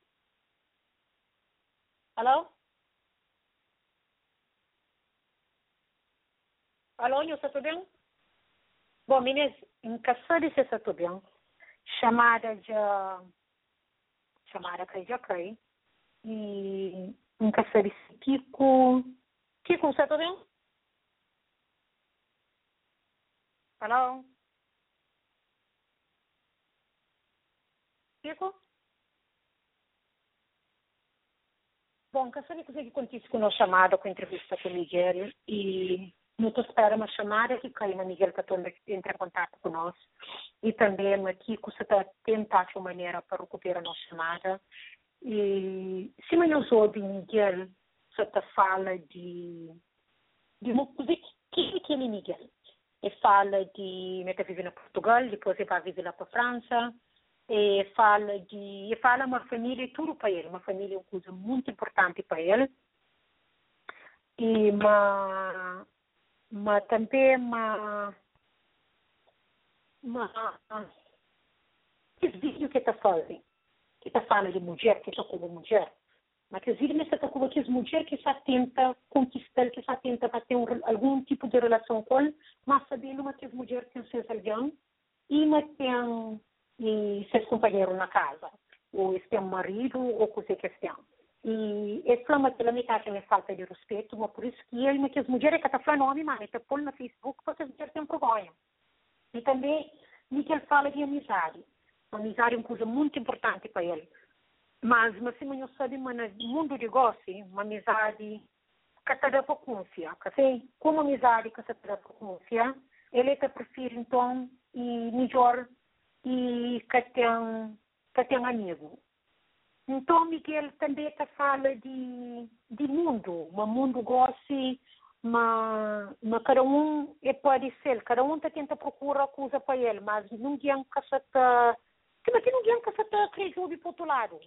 Alô? Alô, não está tudo bem? Bom, meninas, em caso de ser tudo bem, chamada de chamada que já cai e sabe se Kiko. Kiko, você tá vendo? Alô? Kiko? Bom, que sabe o que acontece com a chamada, com a entrevista com o Miguel e estou esperando uma chamada que na Miguel para entrar em contato nós e também aqui que você tentando uma maneira para recuperar a nossa chamada. E se nos ouve Miguel você fala de de uma coisa que que é Miguel. E fala de me está vivendo em Portugal depois ele vai viver lá para França e fala de fala uma família tudo para ele uma família é uma coisa muito importante para ele. E uma uma também uma uma esse vídeo que está fazendo? Que está falando de mulher que está como mulher? Mas que vídeo está com que mulher que está tenta conquistar que está tenta para ter um, algum tipo de relação com ele mas sabendo uma que mulher tem seus alguém e mas tem e seus companheiros na casa, ou este é um marido, ou coisa que este E esse é uma metade me falta de respeito, mas por isso que ele, que as mulheres que estão falando nome, mano, está pondo no Facebook, porque as mulheres têm vergonha. E também, Miquel fala de amizade. A amizade é uma coisa muito importante para ele. Mas, mas se não sabe, mas no mundo de negócio, uma amizade que te dá confiança, assim? Como amizade que te dá ele te prefere, então, e melhor e que tem, que amigo. Então, Miguel também está fala de, de mundo, o mundo gosta, mas, mas cada um é pode ser, cada um tá tenta procurar coisa para ele, mas ninguém que se tá, que ninguém que se tá crejube para outro lado.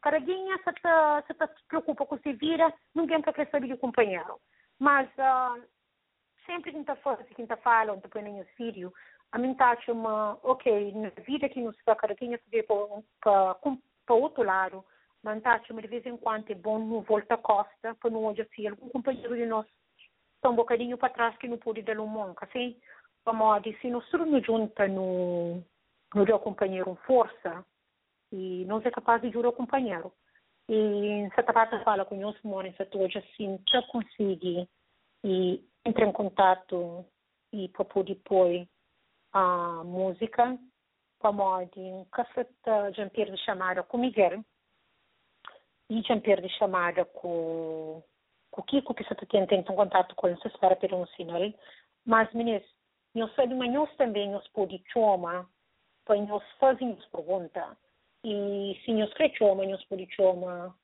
Cada quem se tá, se tá se preocupa com se vira, ninguém quer saber de companheiro. Mas uh, sempre que está fala, quem está falando, depois nem o filho, a mim está uma, ok, na vida que nos cada quem se para para outro lado, está de vez em quando é bom não volta a costa para não olhar assim, algum companheiro de nós está um bocadinho para trás que não pode dar um monca, assim, para modo, se nós nos junta no, no deu companheiro força, e não é capaz de jurar o companheiro. E se a fala com nós, mora se hoje assim, já consegue e entra em contato e para poder pôr a música pomodim kasat Jean-Pierre de chamada com Miguel e Jean-Pierre de chamada com com Kiko que tem tenta um contato com ele se espera ter um sinal mas meninas nós sabemos mas nós também nós podemos chamar para nós fazermos pergunta. E se nós queremos nós podemos chamar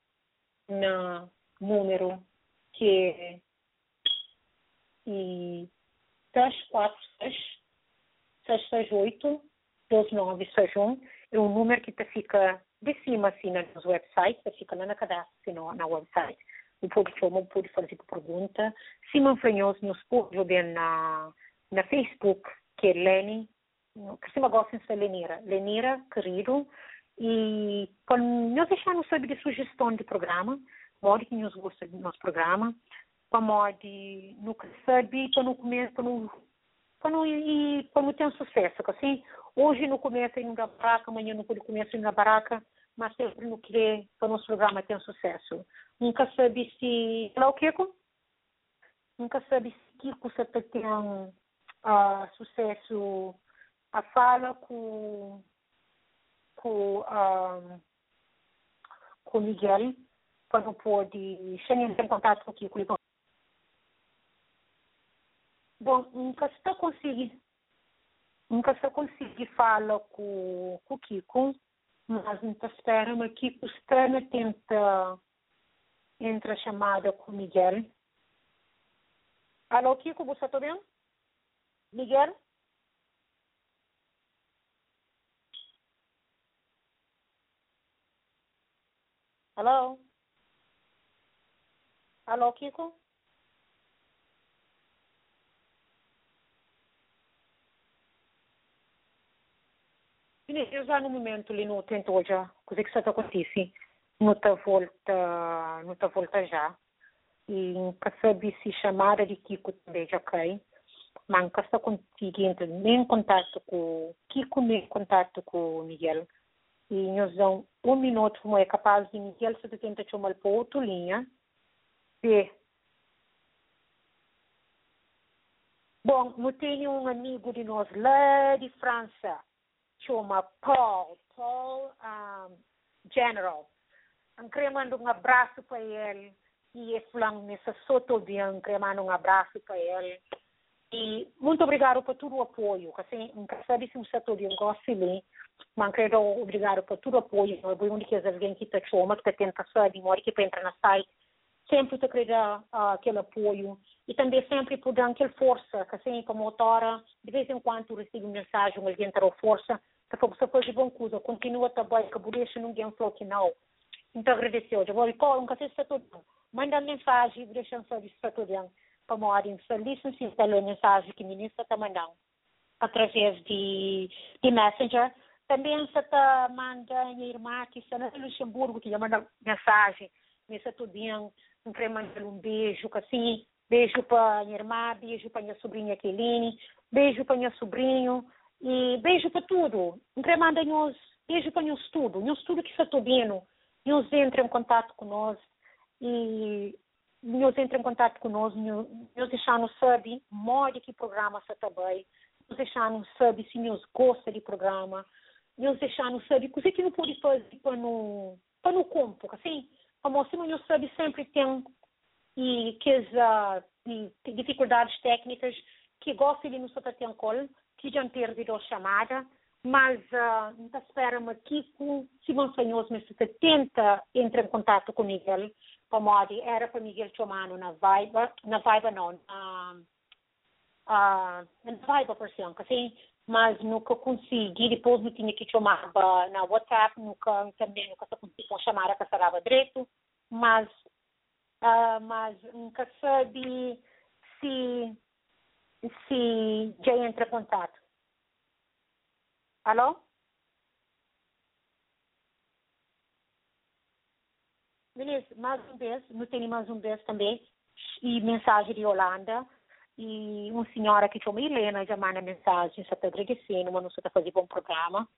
na número que é e 346 668 2961 é um número que fica de cima assim nos websites, fica lá na cadastro assim, na website. O pode chamar, pode fazer pergunta. Se não fanhoso, nos pode ver na, na Facebook, que é Leni, que se gosta de Lenira. Lenira, querido, e quando nós deixamos sobre de sugestão de programa, modo que nos gosta do nosso programa, para modo no que sabe, para no começo, para e quando tem um sucesso, assim, hoje no começo em uma baraca, amanhã no começo em uma baraca, mas sempre no que para o nosso programa tem um sucesso. Nunca sabe se. Lá o Kiko? Nunca sabe se Kiko se tem um, uh, sucesso a fala com com, uh, com Miguel, quando pode chegar em contato com o. Bom, nunca se consegui, nunca se consegui falar com, com o Kiko, mas nunca espera, mas Kiko está tenta entra a chamada com Miguel. Alô, Kiko, você está bem? Miguel? Alô? Alô, Kiko? Eu já no momento ali no tentou já, coisa que está acontece, não está volta, não está volta já. E nunca sabe se chamar de Kiko também já cai. Mas nunca está conseguindo nem em contato com Kiko, nem em contato com Miguel. E nós damos um minuto, como é capaz de Miguel se tenta chamar para outra linha, B. Bom, eu tenho um amigo de nós lá de França, chama Paul, Paul um, General. Eu queria mandar um abraço para ele e é falando nessa soto bem, queria mandar um abraço para ele. E muito obrigado por todo o apoio. Assim, um setor bem gosta de mas quero obrigado por todo o apoio. Eu vou onde que alguém que está chama, que tenta saber, uma hora que entra na site, sempre te querer uh, aquele apoio e também sempre por dar aquela força, assim como autora, de vez em quando recebo mensagem, alguém terá força, que foi você faz bom coisa, continua também, que por isso ninguém falou que não. Então agradeceu, eu vou recordar, nunca sei se tudo, manda mensagem, deixa saber se tudo bem, para morrer, feliz em si, pela mensagem que o ministro está mandando, através de, de Messenger, também se está mandando minha irmã que está no Luxemburgo, que já manda mensagem, me tudo não quero mandar um beijo, assim, beijo para minha irmã, beijo para minha sobrinha Keline, beijo para meu sobrinho, e beijo para tudo. Não quero mandar nos, beijo para nós tudo, nós tudo que está bem, nos entra em contato nós, e nos entra em contato com nós, deixando saber, modo que programa está bem, nos deixando saber se nos gosta de programa, nos deixando saber coisa que não pode fazer para no, para no campo, assim, como assim não sabe sempre tem e que as uh, dificuldades técnicas que gosta de nos ter col ter vindo a chamada mas uh, não espera que se vão senhores me tenta entrar em contato com Miguel como era para Miguel chamar na Viber na Viber não na, Viber por exemplo assim mas nunca consegui, depois não tinha que chamar na WhatsApp, nunca, também nunca consegui chamar a caçarava direito, mas, uh, mas nunca sabe se, se já entra em contato. Alô? Beleza, mais uma vez, não tem mais uma vez também, e mensagem de Holanda, e uma senhora que chama Helena já manda mensagem, está agradecendo, mas não está fazendo bom programa.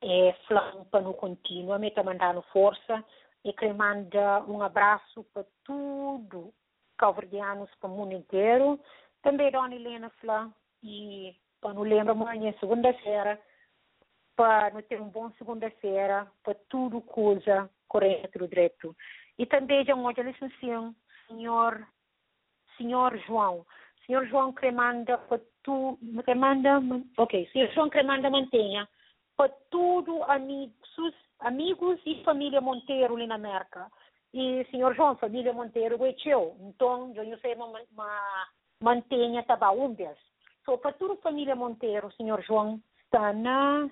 É, falando para contínuo, me está mandando força e que manda um abraço para tudo calverdianos para o mundo inteiro. Também Dona Helena fala e para não lembrar amanhã, segunda-feira, para não ter um bom segunda-feira, para tudo coisa correto, direito. E também já uma licenciação, senhor senhor João. Senhor João Cremanda, para tu, Cremanda, ok, senhor João Cremanda mantenha para tudo amigos, amigos e família Monteiro ali na América. E senhor João, família Monteiro é teu, então eu sei uma, uma mantenha tabaúmbas. So, para toda a família Monteiro, senhor João, está na,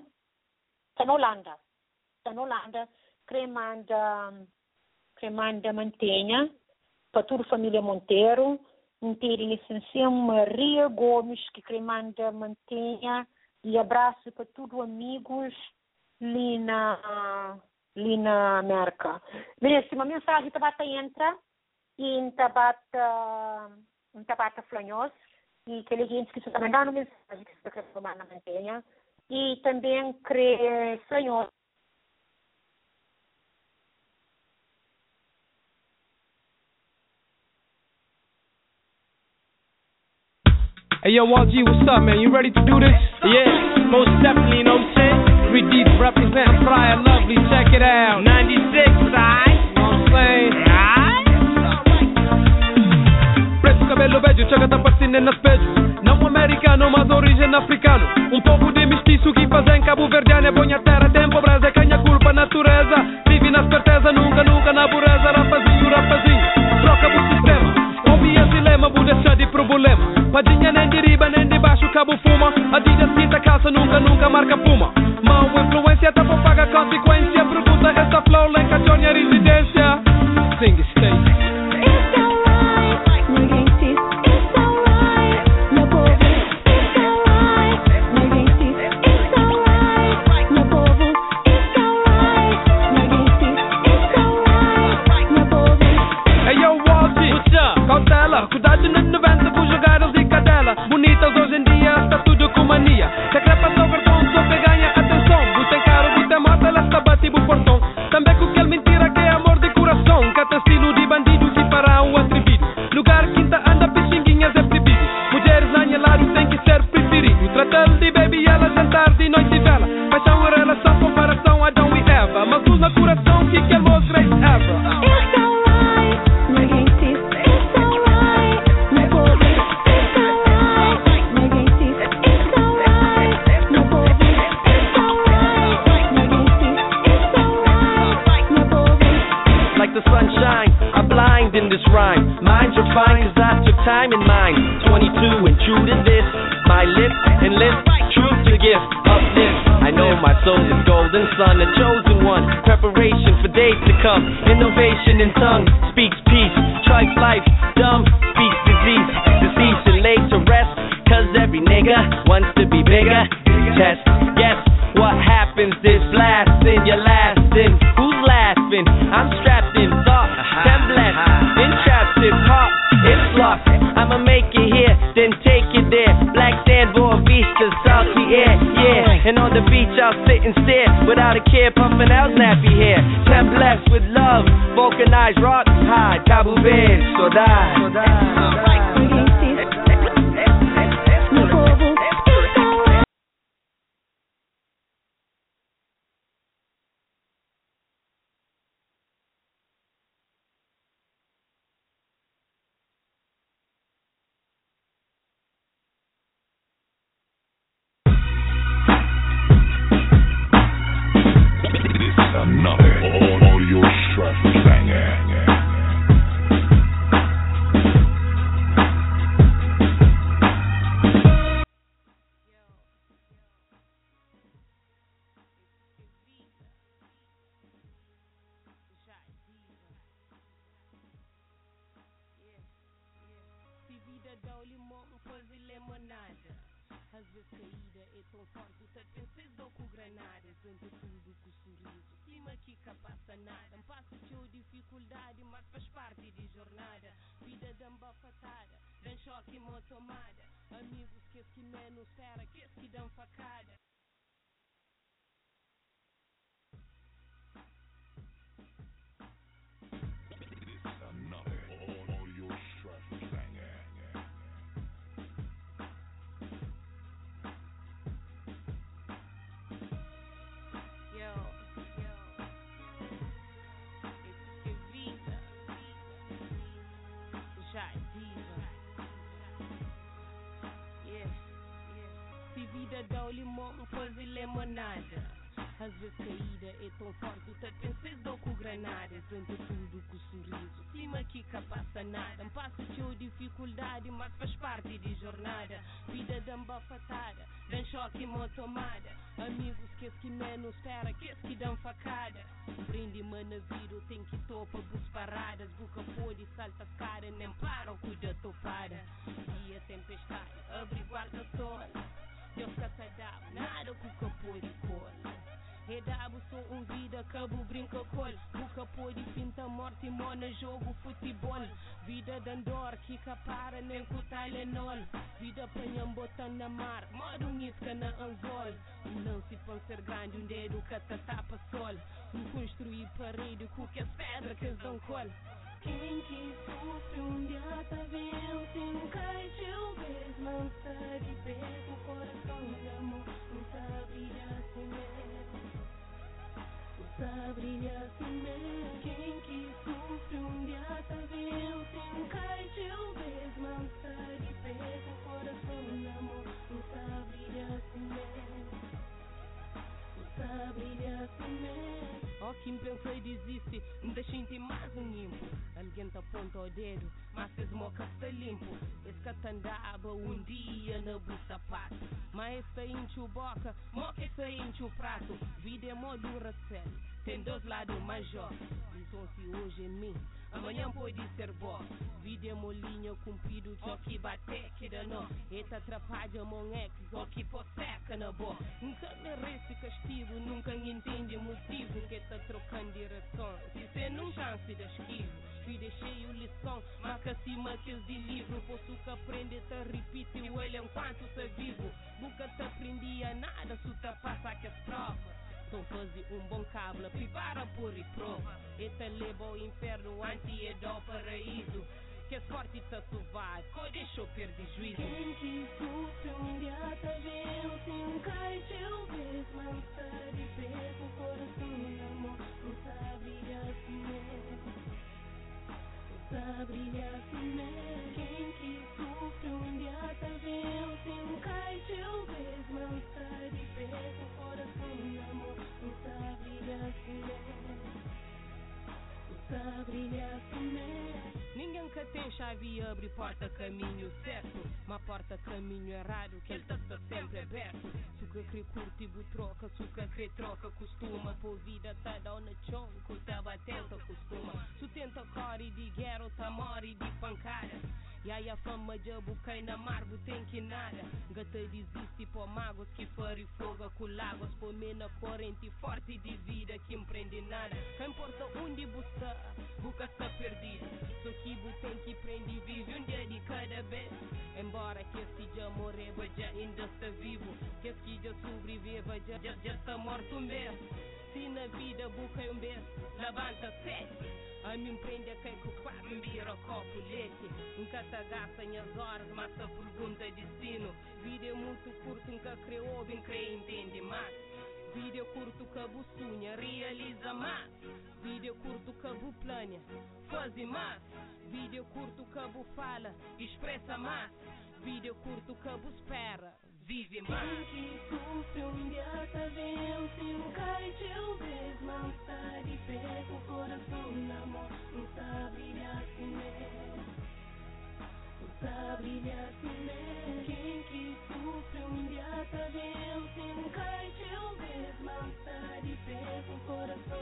está na Holanda. Está na Holanda, cremanda, cremanda mantenha, para toda a família Monteiro, inteira licenciação Maria Gomes, que quem manda mantenha e abraço para todos amigos ali na, ali na América. Beleza, uma mensagem tabata entra e tabata, tabata flanhos e que gente que está mandando mensagem que está querendo na mantenha e também crê flanhos Hey yo, RG, what's up, man? You ready to do this? Yeah, most definitely, you know what I'm saying? 3D representing Friar Lovely, check it out. 96, right? You know what I'm saying? Preto, cabelo velho, chega tá partindo nas pejos. Não americano, mas origem africano. Um povo de mestiço que fazem Cabo Verdeano é bonha terra, tem pobreza, canha culpa, natureza. Vive na esperteza, nunca, nunca na pureza. Rapazinho, rapazinho, troca o sistema. Ouvi esse lema, vou deixar de problema. Padinha nem de riba, nem de baixo, cabo fuma. Adidas, quinta calça, nunca, nunca marca puma. Mal influência, tá por pagar consequência. Pergunta essa flow, lenca, a residência. Sing Cuidado nas 90 por jogar as dela. Bonitas hoje em dia, está tudo com mania. Se a crepa só versão, só ganha atenção. Você tem caro, você mata, ela está batido por portão. Também com aquele mentira que é amor de coração. Cata estilo de bandido que para o atrevido. Lugar quinta anda, pichinguinhas é proibido. Mulheres na lado tem que ser preferido. Tratando de baby, ela jantar de noite e vela. Paixão, relação, comparação, Adão e Eva. Mas usa coração que que é most great ever. Eu sou for days to come. Innovation in tongue botando na mar, modo um isca na anzol. Não se pode ser grande, um dedo que te tapa sol. Um construir parede com que as pedras que dão col. Quem que sofre um dia tá vencendo Cai teu vez, não de pé O coração de amor não sabe assim mesmo Sabe brilhar assim mesmo Quem que sofre um dia tá vencendo Cai teu vez, não está de pé O coração de amor não sabe brilhar assim mesmo Não sabe brilhar assim mesmo Ó, quem pensou e desiste, me deixa em ti mais um impo. Alguém te aponta o dedo, mas fez moca está limpo. Esse andava um dia na bu sapato. Mas esse enche o boca, moca esse enche o prato. Vida é modo Duracell, tem dois lados major. Então se hoje é mim, amanhã pode ser bom. Vida é molinha comprido, só que bate que dá nó. Eita atrapalha mon ex, só que pô seca na boa. Nunca merece castigo, nunca entende motivo que tá trocando direção. Se cê não chance de esquivo, vida cheio lição, marca acima que de livro. Posso que aprender, te repite o olho enquanto tá vivo. Nunca te aprendia nada, se te passa que as provas. Sou fazer um bom cabo Prepara por e prova Eta é leva ao inferno Anti é do paraíso. Que a sorte tá suvar Coi deixou perder juízo. Quem que sufre um dia tá vendo Se um cai teu vez Mas de ver com o coração na mão O sabe assim o Sabe assim mesmo Quem que sofre um dia tá vendo Se um cai teu vez Mas de ver com Ninguém que tem chave abre porta caminho certo. Mas porta caminho errado que ele tá sempre aberto. O que quer curte bu troca, o que quer troca costuma. Por vida tá down no chonco, tá batendo costuma. Se tenta core de guerra, tá mori de pancada E aí a fama de bucai na marbo tem que nada. Gata desiste por magos que fari fogo com lagos. Por mim na corrente forte de vida que empreende nada. Não importa onde busca, busca está perdida Só que bu tem que prende vive um dia de cada vez. Embora que esse já morrer, mas já ainda está vivo. Que esse já sobreviva, já, já, já está morto mesmo Se na vida busca um beijo, levanta amempendeka ekukwambira kopuleti nkatagasa nyazoras masa purgunda destino vide muito curto nkakreobi nkreentende mas vide curto kabu sunha realiza mas vide curto kabu plana faze mas vide curto kabu fala expressa mas vide curto kabu espera vive mais Quem que sofre um dia tá vendo, se um cai de um vez, não tá de pé com o coração na mão, não tá brilhar assim. Não tá assim. Quem que sofre dia tá vendo, se um cai de vez, não tá de com o coração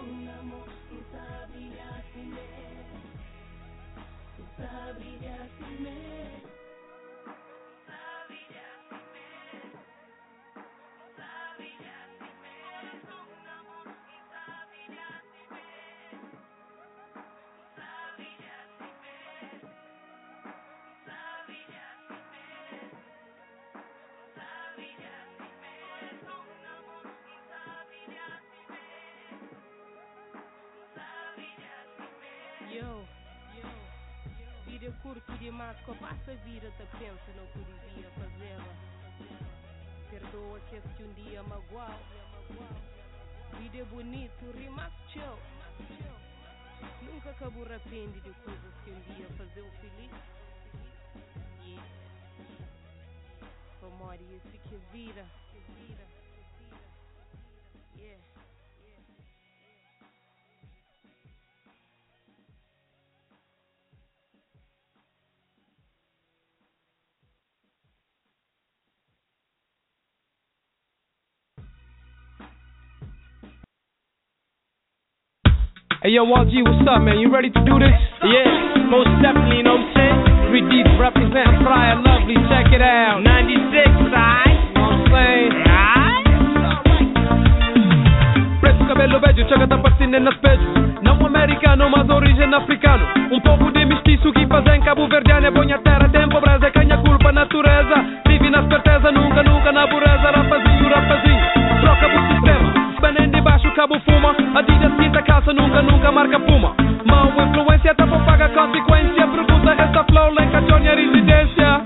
Yo, vida é curto demais, que passa a vida, te pensa no que devia fazê-la. Perdoa que este um dia magoal. Vida bonito, rimas show. Nunca acabou arrepende de coisas que um dia fazer o feliz. Yeah. Amor, e esse que vira. Hey yo, LG, what's up, man? You ready to do this? Yeah, most definitely, you know what I'm saying? 3D represent and Lovely, check it out. 96, alright? You know what I'm saying? Alright? Preto, cabelo velho, chega tá partindo na espejo. Não americano, mas origem africano. Um povo de mestiço que fazem Cabo Verdeano é bonha terra, tem pobreza, canha culpa, natureza. Vive na esperteza, nunca, nunca na pureza. Rapazinho, rapazinho, troca o sistema. Benem de baixo, cabo fuma. Adidas, quinta calça, nunca, nunca marca puma. Mal influência, por pagar consequência. Pergunta essa flow, Johnny, a residência.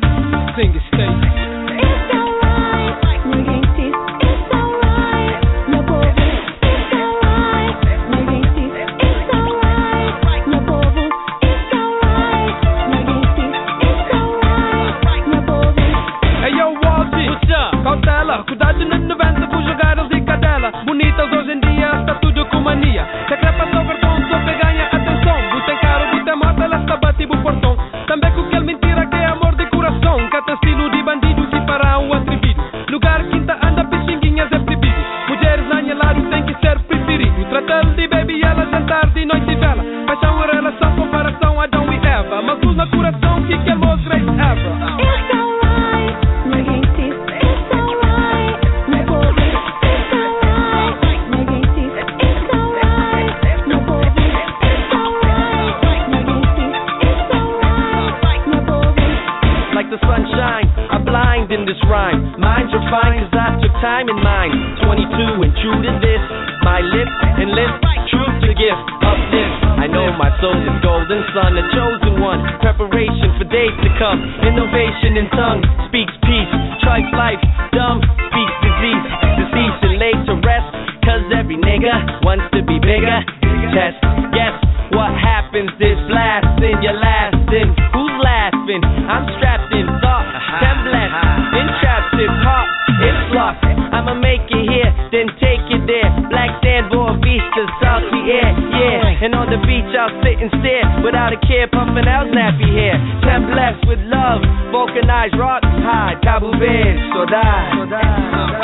Sing it, I'm strapped in thought, then entrapped in pop, in locked. I'ma make it here, then take it there. Black sand, boy, the salty air, yeah. And on the beach, I'll sit and stare without a care, puffing out nappy hair. Tembless with love, vulcanized rock high, taboo Cabo so Sodai.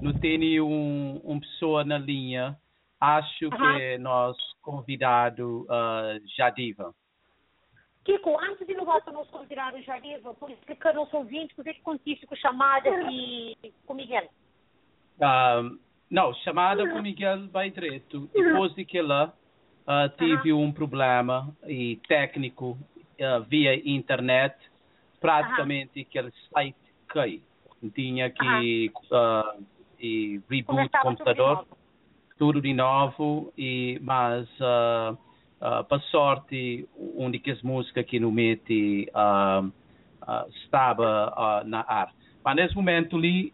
Não tem um, um pessoa na linha. Acho que nós convidado uh, Jadiva. Kiko, antes de nós nos convidar o Jadiva, por explicar aos ouvintes o que acontece com chamada e com o Miguel. Um, não, chamada com Miguel vai direto. Depois de que ela uh, tive um problema e técnico uh, via internet, praticamente aquele site cai. Tinha que uh, e reboot Começava computador. tudo de novo. tudo de novo e mas uh, uh, para sorte uma das músicas que no mete uh, uh, estava uh, na ar mas nesse momento ali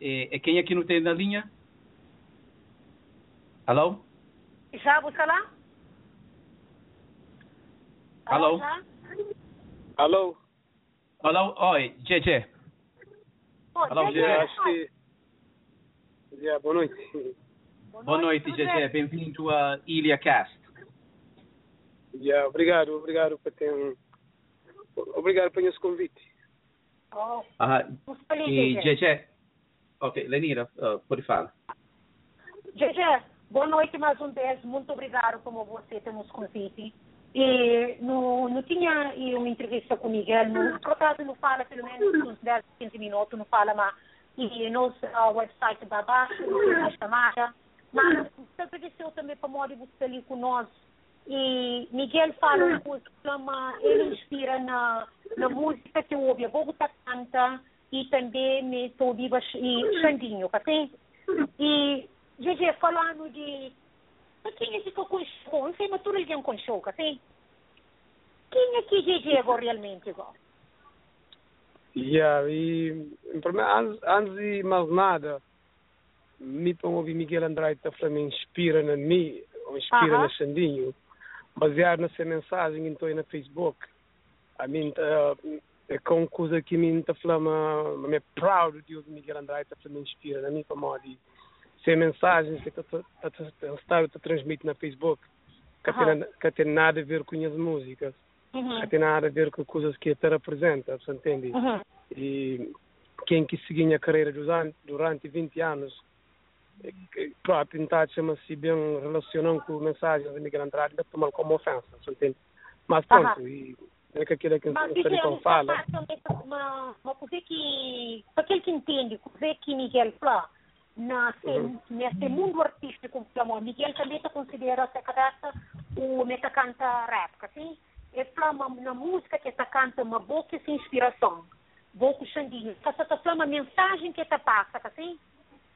é, é quem que não tem na linha alô Já, você lá? Alô? Alô? alô oi JJ Gê, já, acho que. Yeah, boa noite. boa noite bem? bem-vindo a Ilha Cast Yeah, obrigado, obrigado por ter um. Obrigado por esse convite. Oh, uh, e. JJ ok Lenira uh, pode falar JJ, boa noite mais uma vez. Muito obrigado por você ter nos convite. E não, não tinha e uma entrevista com o Miguel, não, por acaso não fala pelo menos uns 10, 15 minutos, não fala mais. E nos uh, website da Baixa, na chamada. Mas você agradeceu também para de você ali conosco. E Miguel fala uma coisa que chama, ele inspira na, na música que ouve, a Bogotá canta e também me estou viva e Xandinho, tá? E, GG, falando de. Quem é que? Não sei, mas tudo alguém com show, tá bem? Quem é que GG agora realmente agora? Yeah, e antes, antes de mais nada, me para ouvir Miguel Andrade tá falando inspira na mim, ou inspira Aham. na Xandinho, baseado nessa mensagem que estou na Facebook. I mean, uh, é com coisa que me está falando, me é proud de ouvir Miguel Andrade tá falando inspira na mim para modo ser mensagens que está a transmitir na Facebook, que Aham. tem, que tem nada a ver com as músicas, Uhum. que tem nada a ver com coisas que te representa, você entende? Uhum. E quem que seguia a carreira durante, durante 20 anos, que- para tentar chama-se bem relacionando com mensagens de Miguel Andrade, deve tomar como ofensa, você entende? Mas pronto, e é que aquilo que Mas o Saricão fala. também uma, coisa que, para aquele que entende, coisa que Miguel fala, na, Uhum. nesse mundo artístico, como Miguel também considera essa cadasta o meta canta rap, assim? Ele fala uma- na música que está canta uma boa que se inspiração, boa com xandinho. Essa está falando uma mensagem que está passa, assim?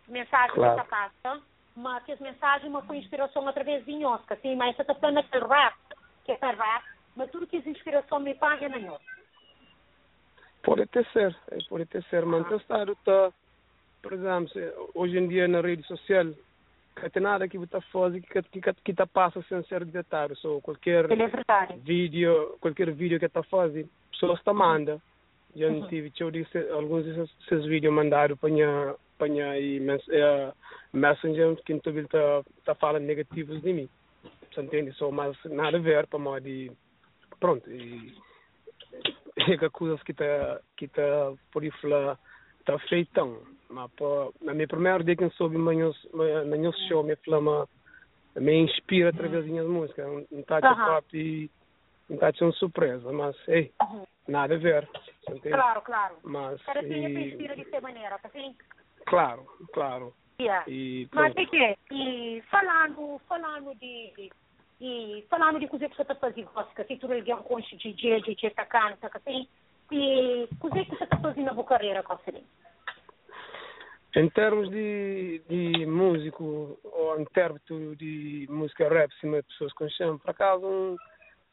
Mensagem Claro. que está passa, mas que as mensagens uma foi inspiração através de nós, assim? Mas essa está falando aquele rap, que é rap, mas tudo que é inspiração me paga na nós. Pode até ser, é, pode até ser, mas Estado está, por exemplo, hoje em dia na rede social, não tem nada que você faz que que que que tá passa sem ser detectado, so qualquer é vídeo, qualquer vídeo que está fazendo, pessoas está manda. Já Uhum. tive, eu disse, alguns desses, vídeos mandaram para minha para minha mens, eh, messenger que então ele tá falando negativos de mim. Você entende? Só mas nada a ver para modo de pronto e é que coisas que tá que tá por falar tá feitão. Mas pô, na minha primeira dia que eu soube meus meus show me flama me inspira através das minhas músicas. Não tá de Aham. próprio não tá de surpresa, mas ei, nada a ver. Você entende? Claro, claro. Mas Cada dia se e, inspira de ser maneira, assim? claro, claro. Yeah. E Mas é que, e falando, falando de, e falando de coisa que você está fazendo, gosta, se tu ligar com de DJ, DJ tá canta, assim, e coisa que você está fazendo na tua carreira, gosta Em termos de, de músico, ou termos de música rap, cima de pessoas chão, por acaso, um,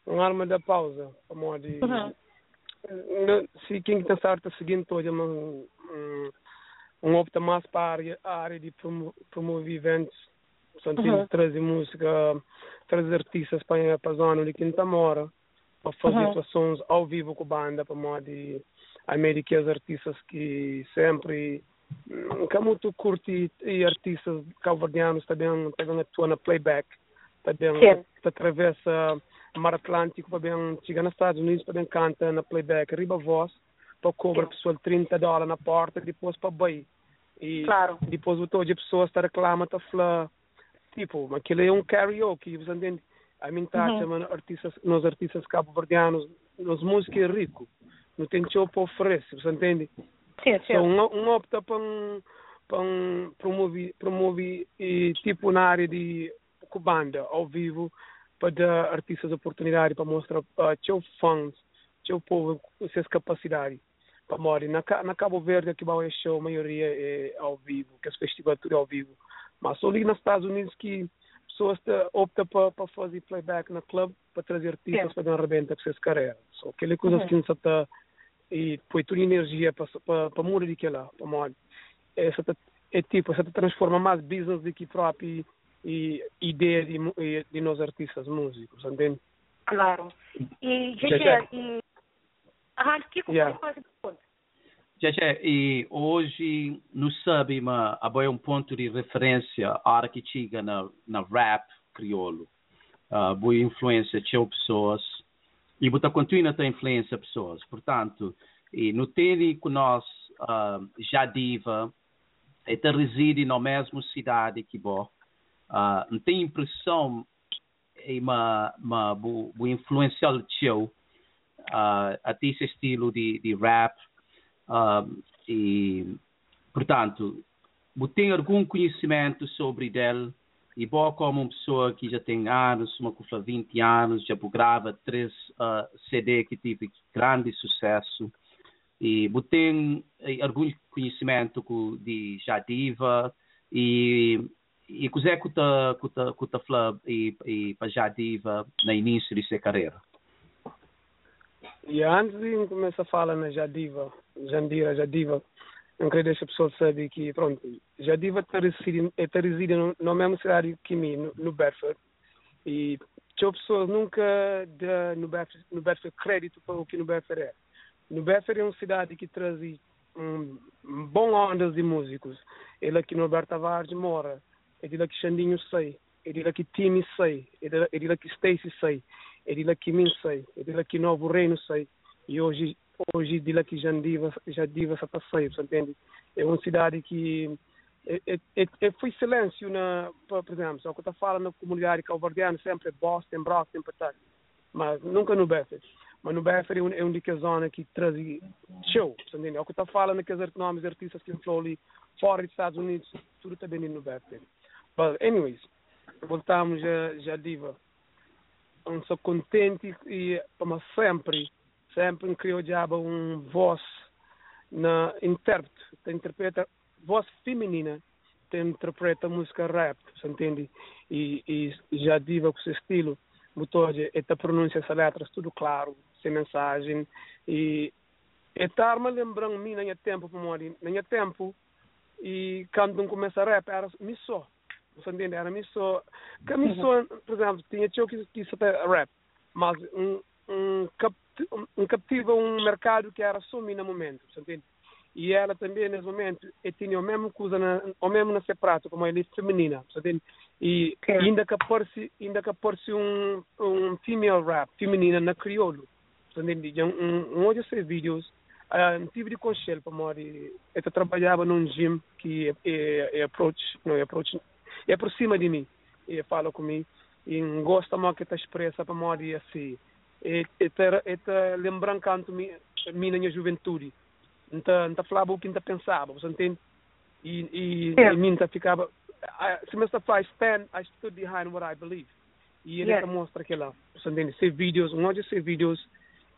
um arma da pausa, a modo de... Uhum. Se quem está certo a seguir todo é um, um, opta mais para a área, a área de promo, promover eventos, portanto, Uhum. trazer música, trazer artistas para, para a zona de Quinta Mora, para fazer Uhum. atuações ao vivo com a banda, para modo de a meio que os artistas que sempre que é muito curte e artistas calvardianos também, também atuam na playback, também Sim. atravessa o Mar Atlântico, também chega nos Estados Unidos, também canta na playback, riba voz, para cobrar pessoal 30 dólares na porta, depois para bem. E Claro. depois o todo de pessoas está reclamando, está falando, tipo, aquilo é um karaoke, você entende? A mim tá Uhum. chamando artistas, nós artistas cabo-verdianos, nós música é rico, não tem show para oferecer, você entende? Sim, sim. So, um, um opta para um, para um promover, promover e, tipo na área de com banda ao vivo para dar artistas oportunidade para mostrar uh, seu fãs, seu povo suas capacidades. Para morar na, na Cabo Verde que vai show a maioria é ao vivo, que as festivais tudo é ao vivo. Mas só ali nos Estados Unidos que pessoas optam para para fazer playback na club para trazer artistas para dar arrebenta para suas carreiras. So, aquela coisa Uhum. que não está e põe toda a energia para para para mudar daquilo lá, para modo. Essa é tipo, essa transforma mais business do que própria e ideia de, mu- e- de nós artistas músicos, entende? Claro. E, gente, já. e... Ah, que Yeah. que Jeje, e hoje não sabe, mas há um ponto de referência a hora que chega na, na rap crioulo. Uh, boa influência de pessoas e você continua a ter influência pessoas. Portanto, e no tem que nós uh, já diva, e te reside na mesma cidade que vós, uh, não tem impressão e uma uma bu, bu influencial teu uh, esse estilo de, de rap. Um, e portanto tem algum conhecimento sobre ele e bom como uma pessoa que já tem anos uma com 20 anos já grava três uh, CD que tive grande sucesso. E você tem algum conhecimento co- de Jadiva e e cos'è que ta que ta que ta fala e e para Jadiva no início de sua carreira. E antes de começar a falar na Jadiva, Jandira, Jadiva, não queria deixar a pessoa saber que, pronto, Jadiva está reside, está reside no- na mesma cidade que mim, no, no Bedford. E tinha pessoas nunca dão no Bedford, no Bedford crédito para o que no Bedford é. No Bedford é uma cidade que traz um, bom ondas de músicos. Ele aqui no Alberto Tavares mora, é de lá que Xandinho sei, é de lá que Timmy sei, é é de lá que Stacy sei, é de lá que Min sei, é de lá que Novo Reino sei. E hoje, hoje de lá que Jandiva, Jandiva está sei, você entende? É uma cidade que é, é, é, é- foi silêncio na, por exemplo, só que estou falando na comunidade calvardiana sempre é Boston, Brockton, Patak, mas nunca no Bedford. mas no BF é um, é um que zona que traz show, entende? É o que está falando que os nomes artistas que estão ali fora dos Estados Unidos, tudo está bem no BF. But anyways, voltamos já, já diva. Eu sou contente e, como sempre, sempre criou diabo um voz na intérprete, que interpreta voz feminina, que interpreta música rap, você entende? E, e já diva com seu estilo, botou esta pronúncia, essa letras, tudo claro, sem mensagem. E estar me lembrando mim na minha tempo, como na minha tempo, e quando começa a rap, era me só. Você entende? Era me só. Que me só, por exemplo, tinha tio que até rap, mas um, um, capti, um captiva um mercado que era só mim no momento, entende? E ela também, nesse momento, tinha o mesmo coisa, na, o mesmo nesse prato, como ele é feminina, entende? E ainda que aparece, ainda que aparece um, um female rap, feminina, na crioulo, entende? Um, um, um desses vídeos, uh, tive de conselho para morrer, eu trabalhava num gym que é, é, é approach, não é approach, é por cima de mim, e fala comigo, e gosta mais que está expressa para morrer assim, e está lembrando canto mim na minha juventude, então, então falava o que ainda pensava, você entende? E, e, Yeah. e mim tá ficava, se Mr. Fly stand, I stood behind what I believe. E ele Yeah. mostra aquela, você entende? Ser vídeos, um de ser vídeos,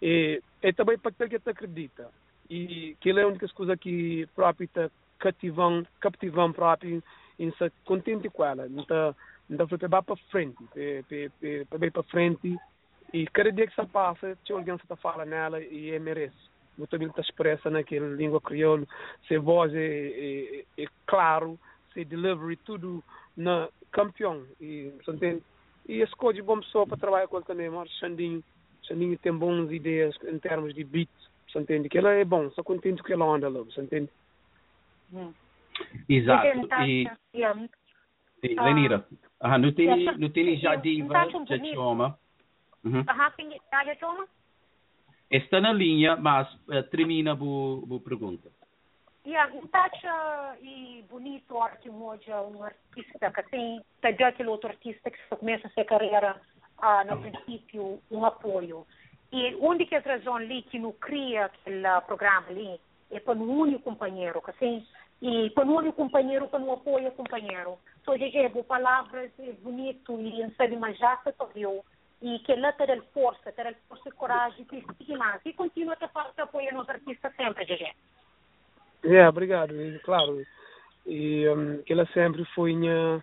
e, e também para aquele que te acredita. E que ele é a única coisa que próprio está cativando, captivando próprio, e está contente com ela. Então, então foi para para frente, para para frente. E cada dia que se passa, tinha alguém que está falando nela e é merece. O também está expressa naquela língua crioula, se voz é, é, é claro, se delivery, tudo na campeão. E, você entende? E escolhe bom pessoa para trabalhar com ele também, mas Xandinho, Xandinho tem boas ideias em termos de beat, você entende? Que ela é bom, só contente que ela anda lá, você entende? Exato. Natasha, E, e Ah. Lenira, ah, não tem, não tem já diva, já chama. Uhum. Já toma? Está na linha, mas eh, termina a bu pergunta. Yeah, Natasha e bonito arte moja um artista que tem, tá aquele outro artista que só começa a sua carreira ah, no princípio um apoio. E onde que a razão ali que não cria aquele programa ali é para um único companheiro, que assim, e para um único companheiro, para um apoio companheiro. Só so, é palavras, é bonito e não sabe mais já se viu e que lá ter força, ter força e coragem, mais. E continua a fazer apoio nos artistas sempre, GG. É, obrigado, e, claro. E um, que ela sempre foi minha,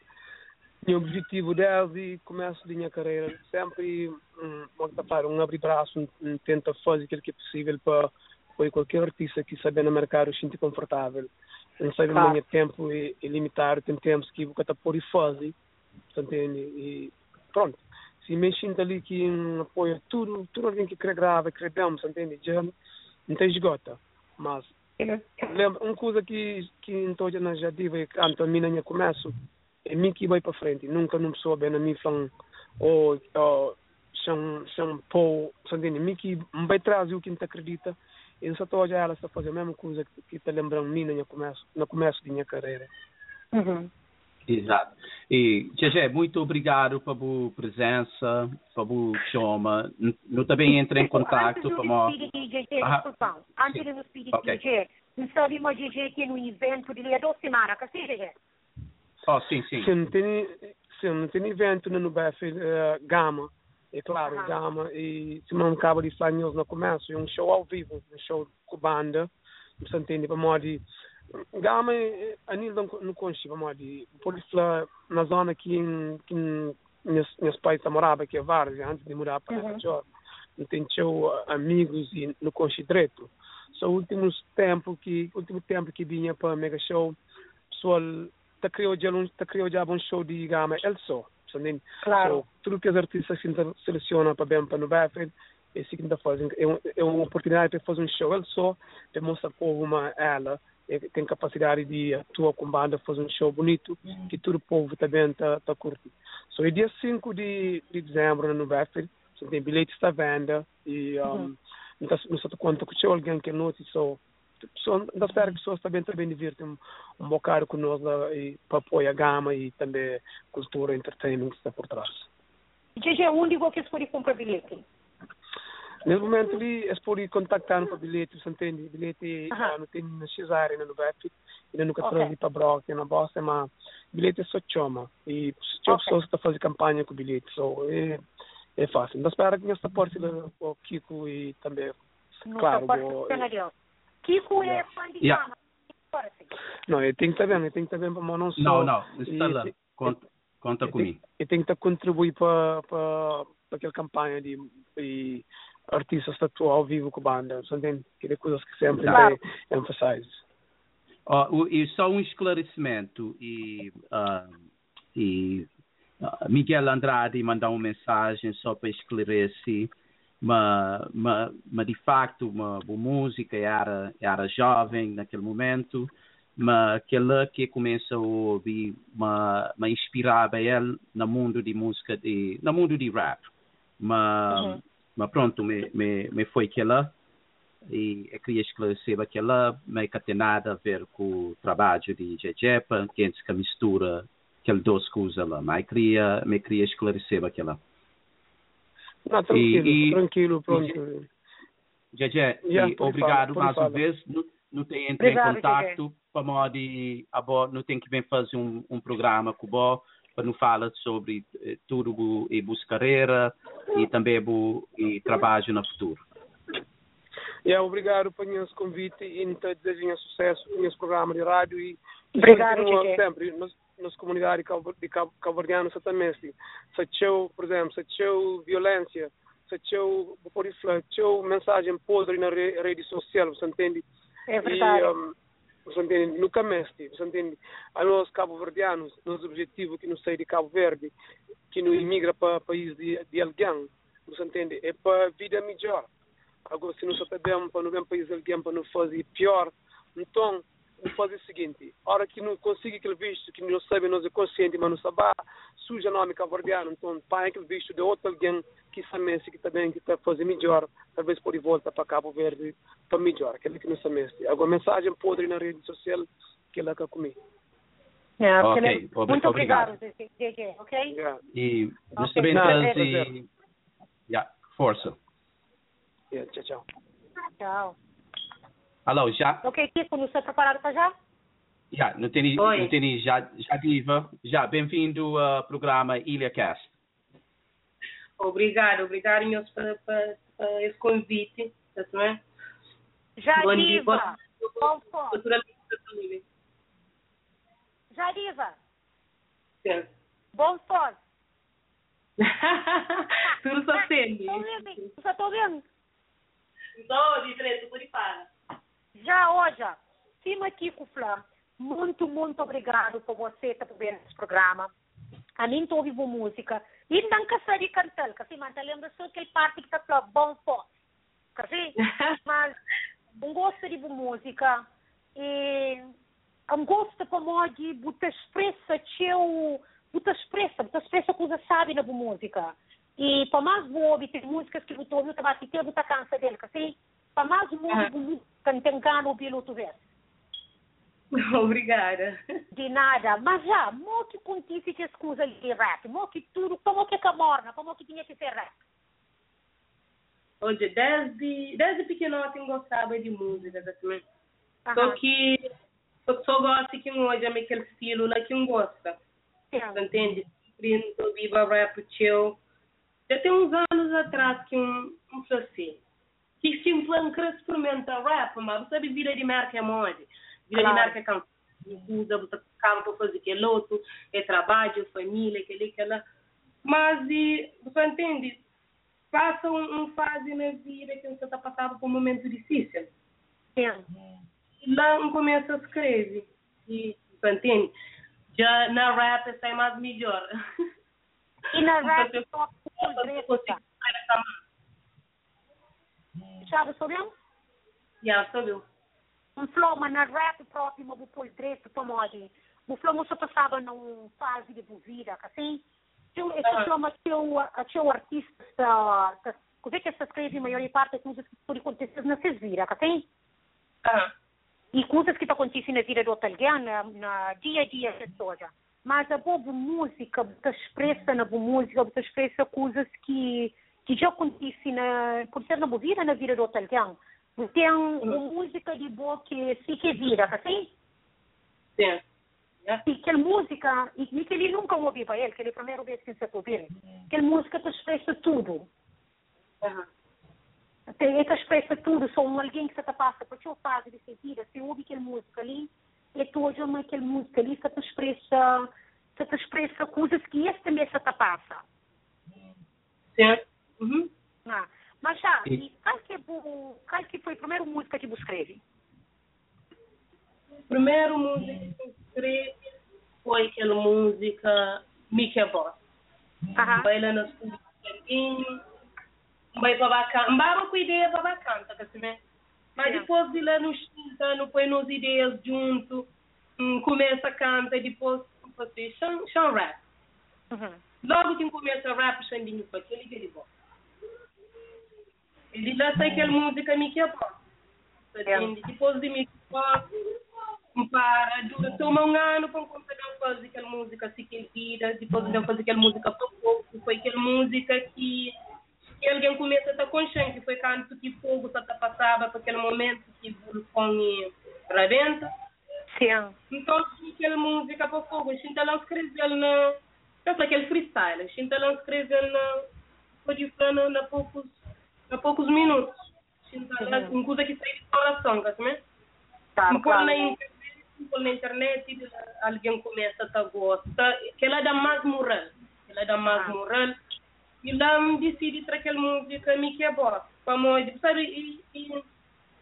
meu objetivo dela e começo da minha carreira. Sempre um, um, um abrir braço, um, tenta fazer aquilo que é possível para apoiar qualquer artista que sabe no mercado se sentir confortável. Não sabe Claro. o meu tempo é, é limitado, tem tempos que você e fazer, entende? E pronto. Se me sinto ali que um, apoia tudo, tudo alguém que quer gravar, quer bem, entende? Já não tem esgota. Mas lembra uma coisa que que então já na já tive antes a mim na minha começo é mim que vai para frente nunca não sou bem na minha fã ou ou são são pô entende mim que me vai trazer o que não acredita e só estou já ela está fazendo a mesma coisa que que está lembrando mim na começo no começo da minha carreira Exato. E, Gegé, muito obrigado pela presença, pela chama. Eu também entrei em contato Antes com de a... nos pedir DJ, Ah, desculpa, antes de nos pedir Ok. DJ, não sabe uma DJ que no evento de duas semanas, assim, DJ? Oh, sim, sim. se não tem se não tem evento no BF uh, Gama é claro Aham. Gama e se não acaba de falar news no começo é um show ao vivo um show com banda você entende para modo de Gama a nível não não conhece para modo de por isso lá na zona que que meus pais moravam que é Várzea antes de mudar para Uhum. Não tem show uh, amigos e não conhece direito só últimos tempo que último tempo que vinha para mega show pessoal tá criou já um tá criou já um show de gama el só? Claro. So, tudo que os artistas se selecionam para bem para no é assim que ainda fazem é, é uma oportunidade para fazer um show el só para mostrar para o povo uma ela tem capacidade de atuar com banda fazer um show bonito que todo o povo também tá tá curtindo so é dia 5 de, de dezembro no BF so, tem bilhetes à venda e um, Uhum. não só conta com alguém que note só só da espero que as pessoas também também divirtem um, um bocado conosco e para apoiar a gama e também cultura e entertainment que está por trás. DJ, onde você pode comprar bilhete? Nesse momento podem contactar para bilhete, você entende? Bilhete Aham. ah, não tem na Cesare, ainda nunca Ok. trouxe para Brock, na Boston, mas bilhete é só chama. E só Ok. pessoas que estão fazendo campanha com bilhete, so, é, é fácil. Então, espero que esta parte o Kiko e também, No claro, suporte o- cenário. Kiko é fã de Yeah. Agora sim. não, eu tenho que estar bem, eu tenho que estar bem para não só... Não, não, e- está lá. e- Conta, conta comigo. Eu tenho que contribuir para, para, para aquela campanha de, de artistas que estão ao vivo com a banda, entende? Que é coisas que sempre Claro. é emphasize. Ó, o- e só um esclarecimento e, ah, e ah, Miguel Andrade mandou uma mensagem só para esclarecer mas, mas, mas de facto uma boa música era era jovem naquele momento mas aquela que começa a ouvir mas, mas inspirava ele no mundo de música de no mundo de rap mas, Uhum. Mas pronto me, me, me foi aquela e eu queria esclarecer aquela meio que tem nada a ver com o trabalho de Jejepa, que antes que mistura aquele duas coisas lá, mas eu queria, me queria esclarecer aquela. Não, tranquilo, E- e- tranquilo, pronto. Jeje, Yeah, e obrigado falar, mais uma vez, não, não tem entre em contato para modo de, a bo, não tem que bem fazer um, um programa com o Bo, para não falar sobre eh, tudo bu- e bus carreira e também bu, e trabalho no futuro. Yeah, obrigado por esse convite e então desejo sucesso nesse programa de rádio e Obrigado, sempre nas, nas comunidades de também se se show, por exemplo, se show violência, se show, por isso, se show mensagem podre na re, rede social, você entende? É verdade. E, um, você entende? Nunca mestre, você entende? A nós cabo-verdianos, nosso objetivo que não sai de Cabo Verde, que não imigra para o país de, de alguém, você entende? É para a vida melhor. Agora, se nós sabemos para não ver país de alguém, para não fazer pior, então, vamos fazer o seguinte, a hora que não consiga aquele visto, que não sabe, nós é consciente, mas não sabe, suja nome cabo-verdiano, então, para aquele visto de outro alguém que sabe que também que está fazendo melhor, talvez pode voltar para Cabo Verde para melhor, aquele que não sabe. Agora, mensagem podre na rede social, que ela quer comigo. É, Ok, Muito obrigado. obrigado, JJ, ok? Yeah, E nós Ok, também não, é trazer... Yeah, força. yeah, tchau, tchau. Tchau. Alô, já? Ok, Kiko, não está preparado para já? Já, não tem, Oi. não tem já, já diva. Já, bem-vindo ao programa Ilha Cast. Obrigado, obrigado, meus, para, para, para esse convite. tá Não é? Já Bom dia, diva. Família. Já diva. Sim. Bom sol. Tudo só sendo. Estou vendo, só estou vendo. Estou de três, tudo de para. Já hoje, cima Kiko Flá, muito, muito obrigado por você estar vendo esse programa. A mim estou ouvindo música. E não cansa de cantar, que assim, mas lembra só aquele parte que está falando bom pó. Assim, mas um gosto de música e um gosto para modo buta expressa teu buta expressa buta expressa coisa sabe na música e para mais boa tem músicas que você ouviu também ter buta cansa dele que assim para mais boa Não tem gana ouvir outro vez Obrigada. de nada mas já mo que que as coisas de rap mo que tudo como que é que morna como que tinha que ser rap Hoje, desde, desde pequenote eu gostava de música, tá certo? Só que só, só gosto que hoje é aquele estilo lá que eu gosta. Entende? Sempre viva rap chill. Já tem uns anos atrás que um, um que se um querer experimentar rap, mas você sabe vida de merca é onde? Vida Claro. de merca é campo. Usa, você campo, fazer aquele outro, é trabalho, família, aquele, aquela. Mas, e, você entende? Passa um, um fase na vida que você está passando por um momento difícil. Sim. E lá um começa a escrever. E, você entende? Já na rap sai mais melhor. e na rap Então, só eu por consigo sabe sobre Já, sabe? um flow, mas na rap mas por direito, para modo. O flow só passava num fase de vida, assim. Eu, esse Ah. flow, mas teu artista, está, como é que se escreve a maior parte das coisas que podem acontecer na sua vida, assim? Ah, E coisas que estão acontecendo na vida outro alguém, na, dia a dia toda. Mas a boa música, você expressa na boa música, você expressa coisas que, que já acontece na, por ser na boa vida, na vida do alguém. Tem uma música de boa que se que vira, assim? Sim. E aquela música, e, e que ele nunca ouviu para ele, que ele é a primeira vez que você ouviu. Aquela música te expressa tudo. Aham. Tem que expressa tudo, só um alguém que você te passa por sua fase de vida, se ouve aquela música ali, tu hoje uma aquela música ali, que te expressa, que te expressa coisas que esse também se te passa. Certo? Uhum. Ah, mas já, E- e qual que, é o- qual que foi a primeira música que você escreve? Primeiro música que eu escrevi foi aquela música Mickey Boss. Aham. Baila nas cozinhas, vai para bacana, mbara com ideia para bacana, tá assim, Mas Sim. depois de lá nos 30 não põe nos ideias junto, hum, começa a cantar e depois fazer chão, chão rap. Uhum. Logo que começa a rap, Xandinho foi aquele que ele bom. Ele já sai aquela música Boss. Entende? Depois de Mickey Boss, para, durante um ano, para conseguir fazer aquela música se que vida, depois de fazer aquela música para pouco, foi aquela música que, que alguém começa a estar consciente, foi canto que fogo está passava para aquele momento que vulcão para dentro. Sim. Então, aquela música para fogo, a gente lá escreveu na. Pensa aquele freestyle, a gente lá escreveu na. Pode falar na, na poucos, na poucos minutos. A gente lá, uma coisa que sai do coração, tá vendo? Tá, Um na internet, um pôr na internet e alguém começa a gostar. Que ela dá mais moral. Ela dá mais Ah. moral. E lá me decidi para aquela música me que é boa. Para sabe, e, e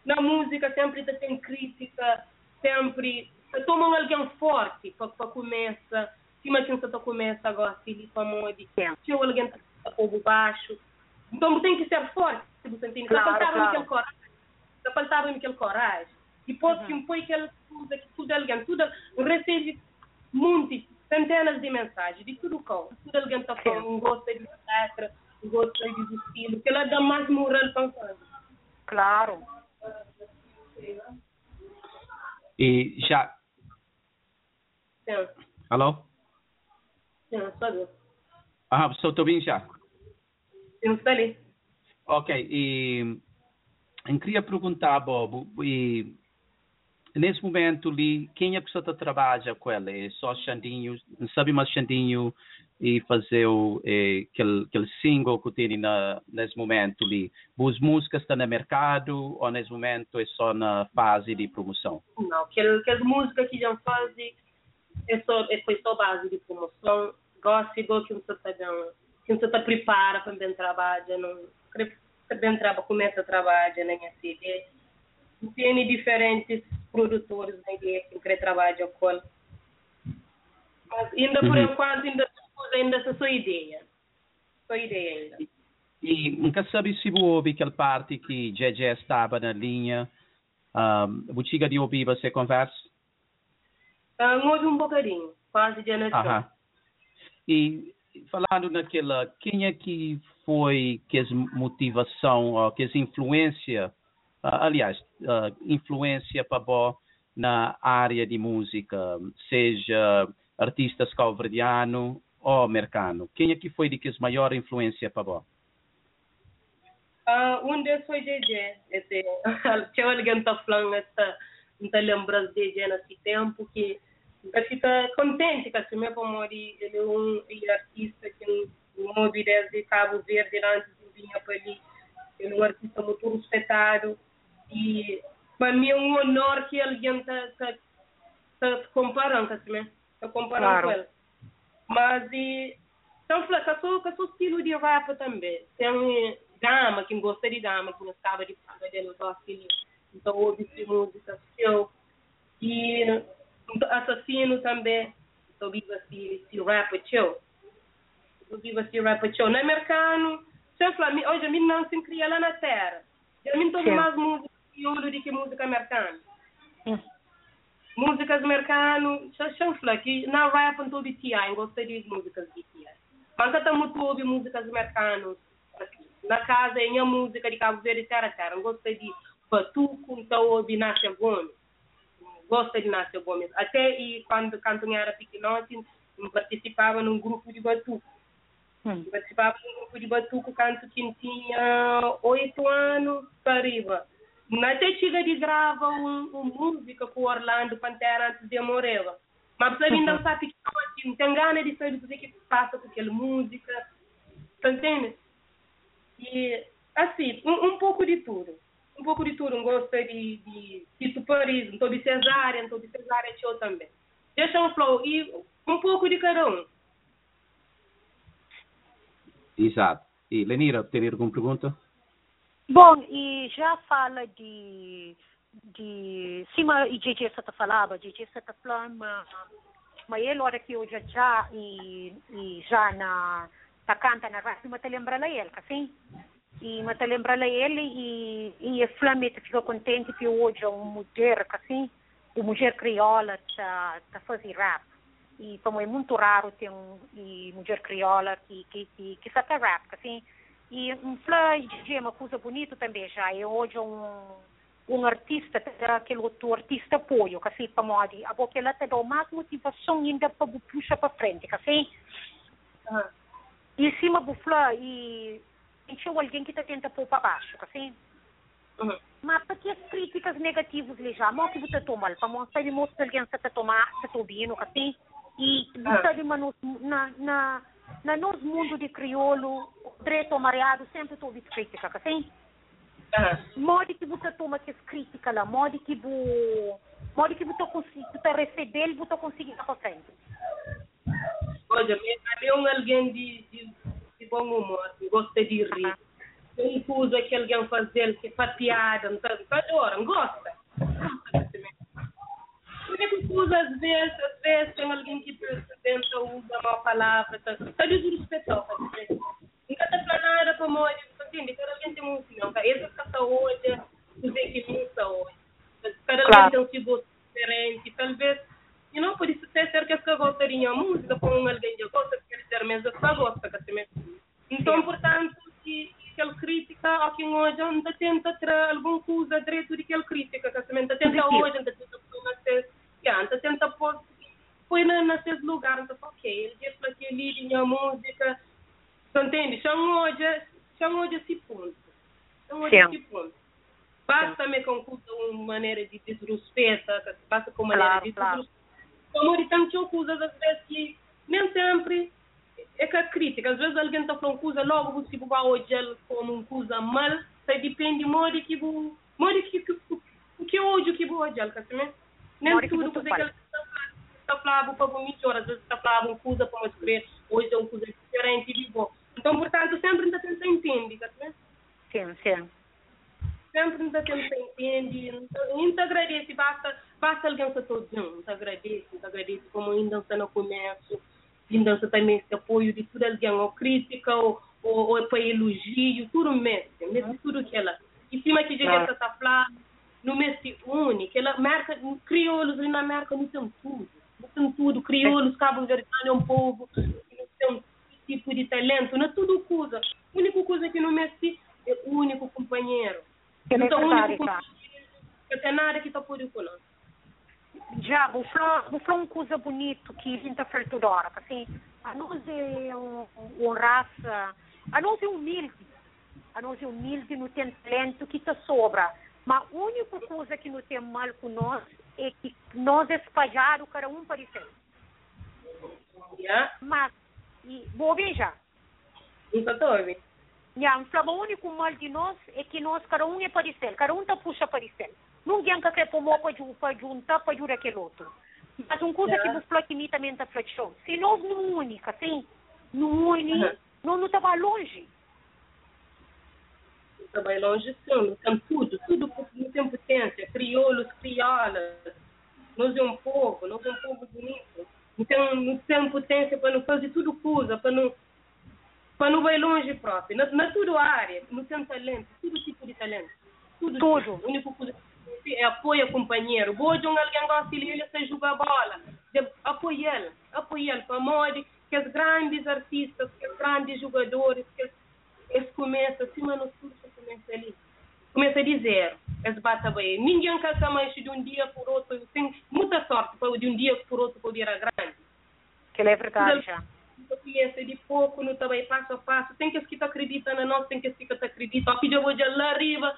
na música sempre tem crítica, sempre tomam alguém forte para começar. Cima que você começa agora, filho, para modo. Sim. Se alguém está povo baixo. Então tem que ser forte, se você entende. Claro, Só faltava claro. aquele coragem. Só faltava aquele coragem. Depois que põe aquela coisa que tudo alguém, tudo recebe muitas, centenas de mensagens de tudo como. Tudo alguém está falando, um gosta de teatro, um gosta de estilo, que ela dá mais moral para fazer. Claro. E já. Sim, Alô? sim, sabe? Ah, só estou bem já. Está ali. Ok, e eu queria perguntar, Bob, e nesse momento ali, quem é que você trabalha com ela? É só Xandinho, não sabe mais Xandinho e fazer o, eh, aquele, aquele single que tem na, nesse momento ali? As músicas estão no mercado ou nesse momento é só na fase de promoção? Não, aquele, aquele música que já faz é só, é, foi só base de promoção. Gosto igual que você está você está prepara para bem trabalhar, não, bem trabalhar, começa a trabalhar minha CD. Tem diferentes produtores na ideia que querem trabalhar com. Mas ainda por Uhum. enquanto, ainda, ainda só ideia. Só ideia ainda. E nunca sabe se você ouve aquela parte que JJ estava na linha, um, chega de ouvir você conversa? Ah, houve um bocadinho, quase de Aham. E falando naquela, quem é que foi que as motivação, ou que as influência, ah, aliás, ah, influência para você na área de música, seja artistas calverdiano ou americano? Quem é que foi de que as maior influência para você? Ah, um deles foi DJ. Esse, tinha alguém que está falando, está, lembrando de DJ nesse tempo, que fica contente com esse meu amor. Ele é um ele é artista que não desde Cabo Verde, antes de vir para ali. Ele é um artista muito respeitado. E para mim é um honor que alguém está tá, tá se comparando com meu. Está comparando Claro. com ele. Mas e, então, o seu- com o seu estilo de rap também. Tem dama, quem gosta de dama, quem gostava de falar dele, gosta de então ouve música seu. E assassino também, então viva esse, esse rap seu. Então viva esse rap seu. No americano, sempre "Mi- hoje a mim não se cria lá na terra. Eu me tomo mais música crioulo do que música americana. Hum. Músicas americanas, chanfla, que na rap não estou BTI, gostei de músicas BTI. Mas até muito ouve músicas americanas. Na casa, em a música de Cabo Verde, terra, terra. Gostei de Batuco, então ouve Nácia Gomes. Gostei de Nácia Gomes. Até e quando canto em era pequenote, participava num grupo de Batuco. Hum. Participava de um grupo de batuco canto que tinha oito anos para arriba. Até chega de gravar um, uma música com o Orlando Pantera antes de morrer. Mas precisa vir dançar pequeno assim, tem ganas de saber o que que passa com aquela música. Tá entende? E assim, um, um pouco de tudo. Um pouco de tudo. Um gosto de, de Paris, um pouco de Cesária, um pouco de Cesária Show também. Deixa um flow e um pouco de cada um. Exato. E Lenira, teria alguma pergunta? Bom, e já fala de de cima e DJ Sata falava, DJ Sata falava, mas ele hora que eu já já e, e já na tá canta na rádio, mas te lembra lá ele, assim? E mas te lembra lá ele e e a Flamita fica contente que hoje é uma mulher, assim, uma mulher crioula tá tá fazendo rap. E como é muito raro ter um e mulher crioula que que que, que sabe rap, assim. E um DJ é uma coisa bonita também já. E hoje um um artista, aquele outro artista apoio, que assim, para modo, a boca ela te dá mais motivação ainda para puxar para frente, assim. E em cima do flá e encheu alguém que está tenta pôr para baixo, assim. Mas para que as críticas negativas lhe já, mal que você toma, para mostrar de mostrar alguém que está tomar, que está que assim. E você de na na na nosso mundo de crioulo, preto ou mareado, sempre estou ouvindo crítica, assim. Modo que você toma que as críticas lá, modo que você modo que você você receber, você consegue ir para frente. Olha, é um alguém de, de bom humor, que gosta de rir. Tem coisa que alguém fazer que faz piada, não sabe? Faz hora, não gosta. Que coisa, às vezes, às vezes tem alguém que tenta usar uma palavra, tá? Está desrespeitando, tá? Nunca está falando nada para morrer, entende? Cada alguém tem uma opinião, tá? Esse que está hoje, os equipes hoje. Cada alguém tem um tipo diferente, talvez e não por isso ter ser que as que gostariam música com alguém que gosta que quer dizer mesmo que gosta que se então portanto que aquela crítica a quem hoje anda tenta ter alguma coisa direito de aquela crítica que se tenta hoje anda tenta pôr na ses anda tenta pôr põe na na ses lugar então ok ele diz para que ele tinha música você entende? São hoje são hoje esse ponto. São hoje esse ponto. Basta me com uma maneira de desrespeito basta com maneira de desrespeito como ele tem muitas coisas às vezes que nem sempre é que a crítica, às vezes alguém está falando coisa, logo você vai olhar como uma coisa mal, isso depende modo que modo que, que, que, que hoje que olhar, tá certo? Nem tudo que você está falando para você melhor, às vezes está falando uma coisa para escrever, hoje é uma coisa diferente de bom. Então, portanto, sempre ainda tenta entender, certo? Sim, sim. Sempre ainda tenta entender, então agradece, basta basta alguém que todo mundo agradece, agradece como ainda está no comércio, ainda está também esse apoio de tudo alguém, ou crítica, ou, ou, ou para elogio, tudo mesmo, mesmo tudo que ela. E cima que já está falando, no mês único, ela marca, crioulos na América não tem tudo, não tem tudo, crioulos, cabo verde é um povo, não tem tipo de talento, não é tudo coisa. A única coisa que no Messi é o único companheiro. Então, o único companheiro, que tem nada que está por isso, já vou falar uma coisa bonita que a gente toda hora, assim, a nós é um, um raça, a nós é humilde, a nós é humilde, não tem talento que te sobra, mas a única coisa que não tem mal com nós é que nós espalharam cada um para. Yeah. Mas, e, vou ver já. Nunca estou ouvindo. Yeah, o único mal de nós é que nós, cada um é para cada um está puxa para Ninguém quer pôr para juntar para jurar aquele outro. Mas uma coisa que que me também está flexão. Se nós não única, assim, não une, não não estava longe. Estava longe, sim, tem tudo, tudo não tem potência, crioulos, criolas. Nós é um povo, nós é um povo bonito. Tem, não tem potência para não fazer tudo coisa, para não para não vai longe próprio. Na, na toda área, não tem talento, todo tipo de talento. Tudo. Tudo. Tipo. único coisa apoia companheiro. Hoje um alguém de ele se jogar bola. Apoia ele, apoia ele. Para modo que os grandes artistas, que os grandes jogadores, que eles começam, acima no sul, começa ali. Começa de zero. Eles batem bem. Ninguém cansa mais de um dia por outro. Tem muita sorte para de um dia por outro poder a grande. Que é verdade já. experiência de pouco, no também passo a passo. Tem que que acredita na nós, tem que que acredita. Aqui eu vou de lá arriba,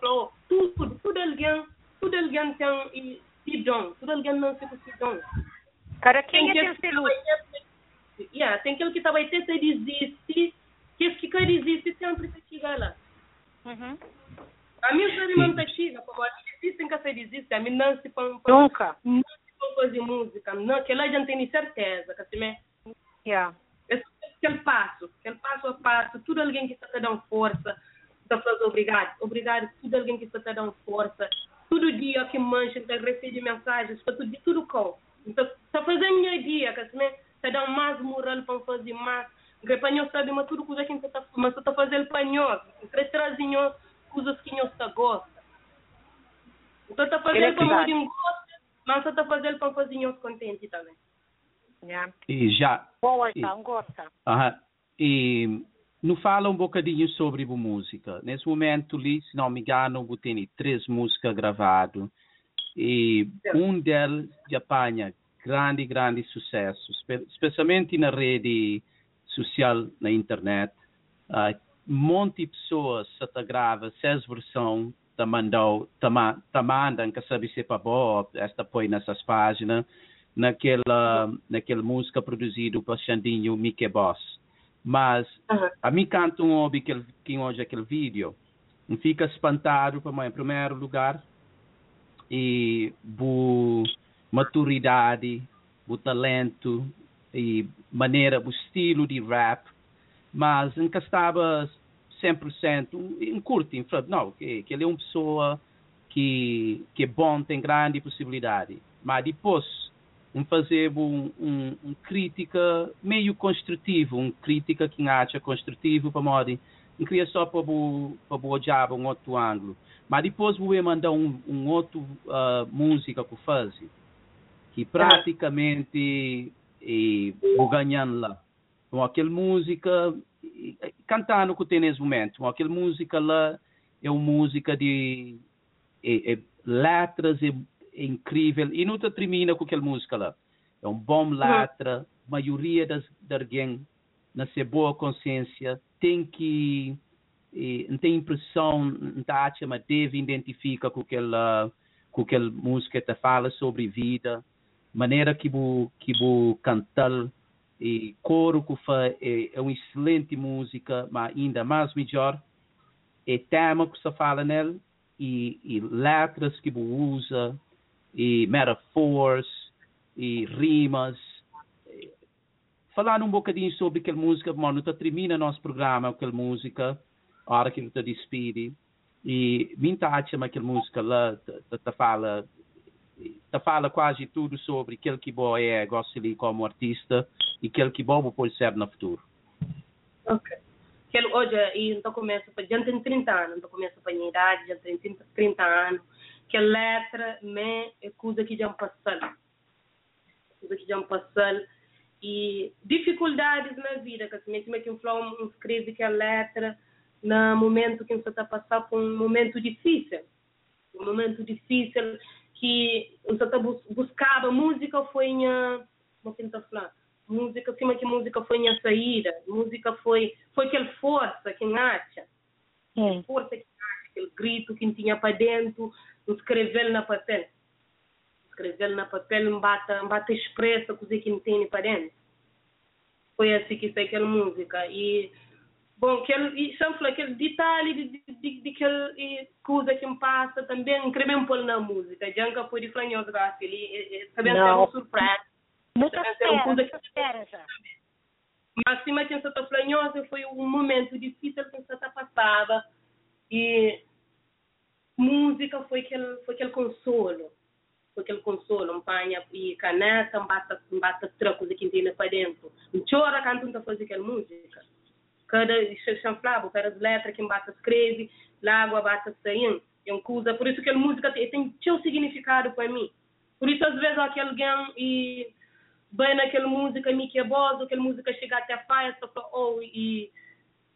falou, tudo, tudo alguém, tudo alguém tem e se dom, tudo alguém não se se dom. Cara, quem é que teu selu? Yeah, tem aquele que também tem que desistir, que esse que quer desistir sempre se chega lá. Uhum. A mim sabe não te chega, como a desistem que se desiste, a mim não se põe Nunca. não se põe fazer música, não, que lá gente tem certeza, que se me Yeah. esse aquele passo, aquele passo a passo, tudo alguém que está dando força, está falando obrigado, obrigado, tudo alguém que está dando força, todo dia que mancha, está recebe mensagens, para tudo, tudo com. Então, está fazendo minha dia, que assim, está dando mais moral para fazer mais, que panhão sabe, mas tudo coisa que está mas está fazendo panhão, está trazendo coisas que não está gosta. Então, está Ele é fazendo para não gosta, mas está fazendo para fazer nós contente também. Yeah. E já, Boa, então, gosta. Aham. E não fala um bocadinho sobre a música. Nesse momento, ali, se não me engano, eu tenho três músicas gravadas. E um deles já apanha grande, grande sucesso, espe- especialmente na rede social, na internet. Ah, um monte de pessoas se grava, seis versões, te mandou, te, ma- te mandam, que sabe se é para boa, esta põe nessas páginas naquela, naquela música produzida por Xandinho Mickey Boss. Mas a mim canto um hobby que, que hoje aquele vídeo. E fica espantado para mim, em primeiro lugar, e bu maturidade, bu talento e maneira, o estilo de rap, mas nunca estava 100% em curto, não, que, que ele é uma pessoa que, que é bom, tem grande possibilidade, mas depois em fazer um, um, um crítica meio construtivo, um crítica que acha construtivo para modo não queria só para o para o um outro ângulo, mas depois vou mandar um, um outro ah, música que faz que praticamente e vou ganhando lá. Então, aquela música e- e- cantando que tem nesse momento, então, aquela música lá é uma música de é, é, letras é incrível e não termina com aquela música lá. É um bom letra, maioria das de alguém na sua boa consciência tem que eh, não tem impressão, não tá acha, mas deve identificar com aquela com aquela música que fala sobre vida, maneira que vou que vou cantar e coro que faz é, é uma excelente música, mas ainda mais melhor é tema que se fala nela e, e letras que vou usa e metaphors e rimas falar um bocadinho sobre aquela música, mano, tá termina nosso programa aquela música, a hora que ele te despede, e me acha aquela música lá, te, te fala, te fala quase tudo sobre aquele que boa é, gosta de como artista, e aquele que boa pode ser no futuro. Ok. Que ele, hoje, e então começa, já tem 30 anos, então começa para a minha idade, já tem 30, 30 anos, que a letra me é coisa que já me passou. Coisa que já me passou. E dificuldades na vida, que assim, mesmo que um flow um escreve que a letra, no momento que você está passando por um momento difícil, um momento difícil que você está bus buscava música foi minha, como que ele está falando? música, cima que música foi minha saída, música foi foi aquela força que acha, Hum. força que acha, aquele grito que tinha para dentro, escrever na papel, escrever na papel, bata, bata expressa coisa que não tem para dentro. Foi assim que foi aquela música e bom, aquele, e sempre aquele detalhe de, de, de, de aquele coisa que me passa também, escrever um pouco na música, nunca foi de franhoso, ele também Não. uma surpresa. Tem espera, já. mas acima de Santa Flanhosa foi um momento difícil que Santa passava e música foi aquele foi aquele consolo. Foi aquele consolo. Um panha e caneta um bata um bata troco de quintina para dentro. Um chora canta um fazer aquela música. Cada chanflava cada letra que bata escreve água bata saindo. É uma coisa por isso que a música tem, tem seu significado para mim. Por isso às vezes aquele alguém e bem naquela música me que é boa, aquela música chega até a festa ou e,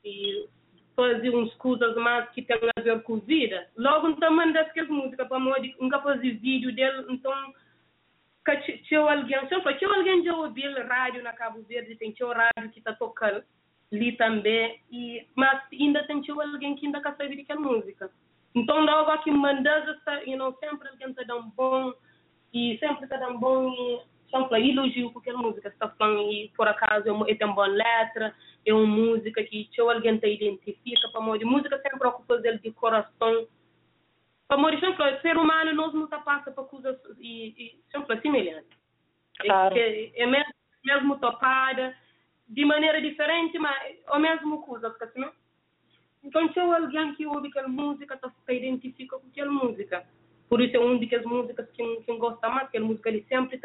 e fazer uns coisas mais que tem a ver com vida. Logo então manda aquela música para mim, nunca fazer vídeo dele, então que tinha alguém, sempre tinha alguém já ouviu rádio na Cabo Verde, tem tinha rádio que está tocando ali também, e, mas ainda tem tinha alguém que ainda quer saber daquela música. Então, dá algo que manda, you know, sempre alguém está dando bom, e sempre está dando bom, e sempre elogio com aquela música, está falando, e por acaso é é tem boa letra, é uma música que tinha alguém te identifica, para morrer. Música sempre ocupa dele de coração, para morrer sempre, ser humano nós nunca passa por coisas e, e sempre semelhantes. Claro. É, é mesmo, mesmo topada, de maneira diferente, mas a mesma coisa, porque assim, então se alguém que ouve aquela música, tá, se identifica com aquela música. Por isso é uma das músicas que que gosta mais, aquela música ele sempre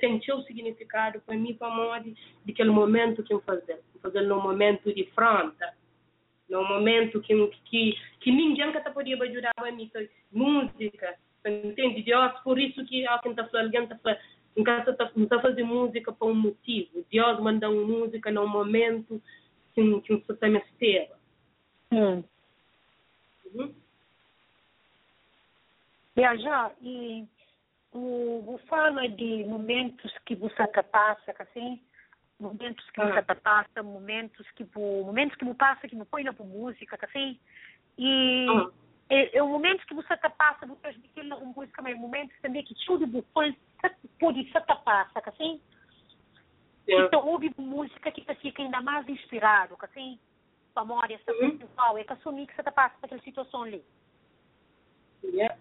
tem seu significado para mim, para mim, de, de aquele momento que eu fazer. Fazer no momento de fronta no momento que que que ninguém que podia ajudar a mim que música entende Deus por isso que alguém tá falando alguém tá falando tá tá fazendo música por um motivo Deus manda uma música no momento que que você está me esteve Hum. uhum. Viajar e o, fala de momentos que você passa, assim, momentos que você passa, momentos que vo- momentos que você passa, que você põe na música, assim, e Uhum. é, é o momento que você passa, você transmitir na música, mas momentos também que tudo você pode se passa, assim, então ouve música que você fica ainda mais inspirado, assim, memória, essa principal, é que assumir que você passa para aquela situação ali. yeah.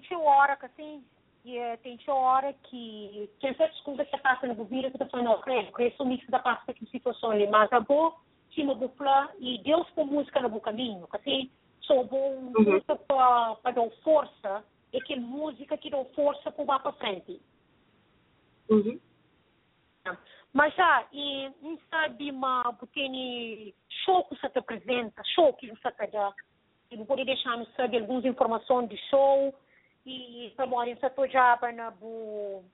Tinha hora que assim, e tem tinha hora que tem certas coisas que tá falando, ok, ok, isso mix da passa aqui situação ali, mas a boa, cima do plano, e Deus com música no caminho, que assim, só bom música para para dar força, é que música que dá força para para frente. Uhum. Mas já, e não sabe, mas tem show que você te apresenta, show que você te dá. E não pode deixar no sabe algumas informações de show. E morrer, você tô já na bo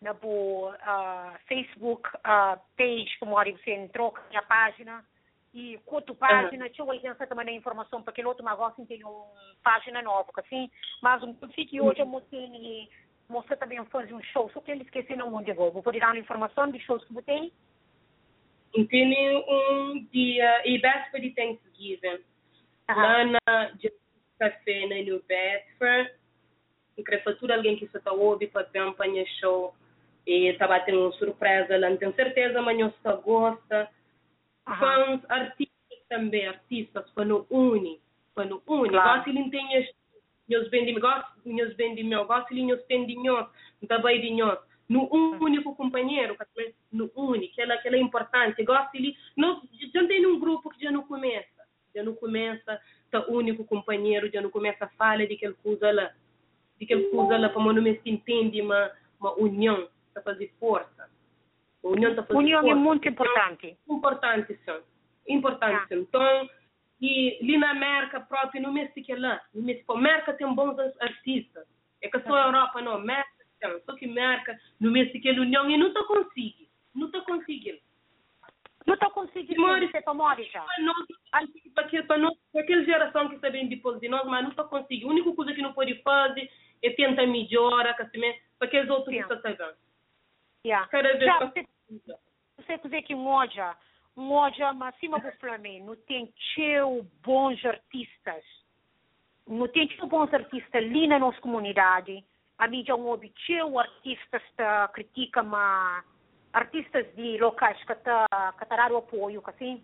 na bo uh, Facebook uh, page, como morrer, você entrou na página. E quanto página, tinha uma agência também informação para aquele outro negócio, tem uma página nova, assim. Mas um que hoje eu mostrei você também fazer um show, só que ele esqueceu não onde eu vou. Vou poder dar uma informação de shows que você tem? Tem um dia e véspera de Thanksgiving lá na de café na New Bedford. Em Crefatura alguém que está ouve para acompanhar show e estava tendo uma surpresa lá não tenho certeza amanhã está gosta. Fãs artistas também artistas. Para no uni. Para no uni. Claro. gosto tem as meus benditos gosto meus benditos gosto ele meus tendinhos vai de nós no único companheiro no único que ela que ela é importante. Gosto não já tem um grupo que já não começa já não começa tá único companheiro já não começa a falar de aquela coisa lá de aquela coisa lá para não me entende uma uma união para fazer força a união tá fazer União é força. muito importante. importante sim importante sim então e ali na América própria no mês que lá mês que a América tem bons artistas é que só a Europa não América só que a América no mês que a União e não está conseguindo não está conseguindo não está conseguindo Mori, para Mori já. para nós para aquela geração que está bem depois de nós mas não está conseguindo a única coisa que não pode fazer é tentar melhorar assim, para aqueles outros que estão sabendo Yeah. cada vez Já, você, você dizer que um hoje, um hoje, mas acima do Flamengo, não tem teu bons artistas, não tem teu bons artistas ali na nossa comunidade. A mídia não ouve teu artistas que critica, mas artistas de locais que tá que dando apoio, que assim,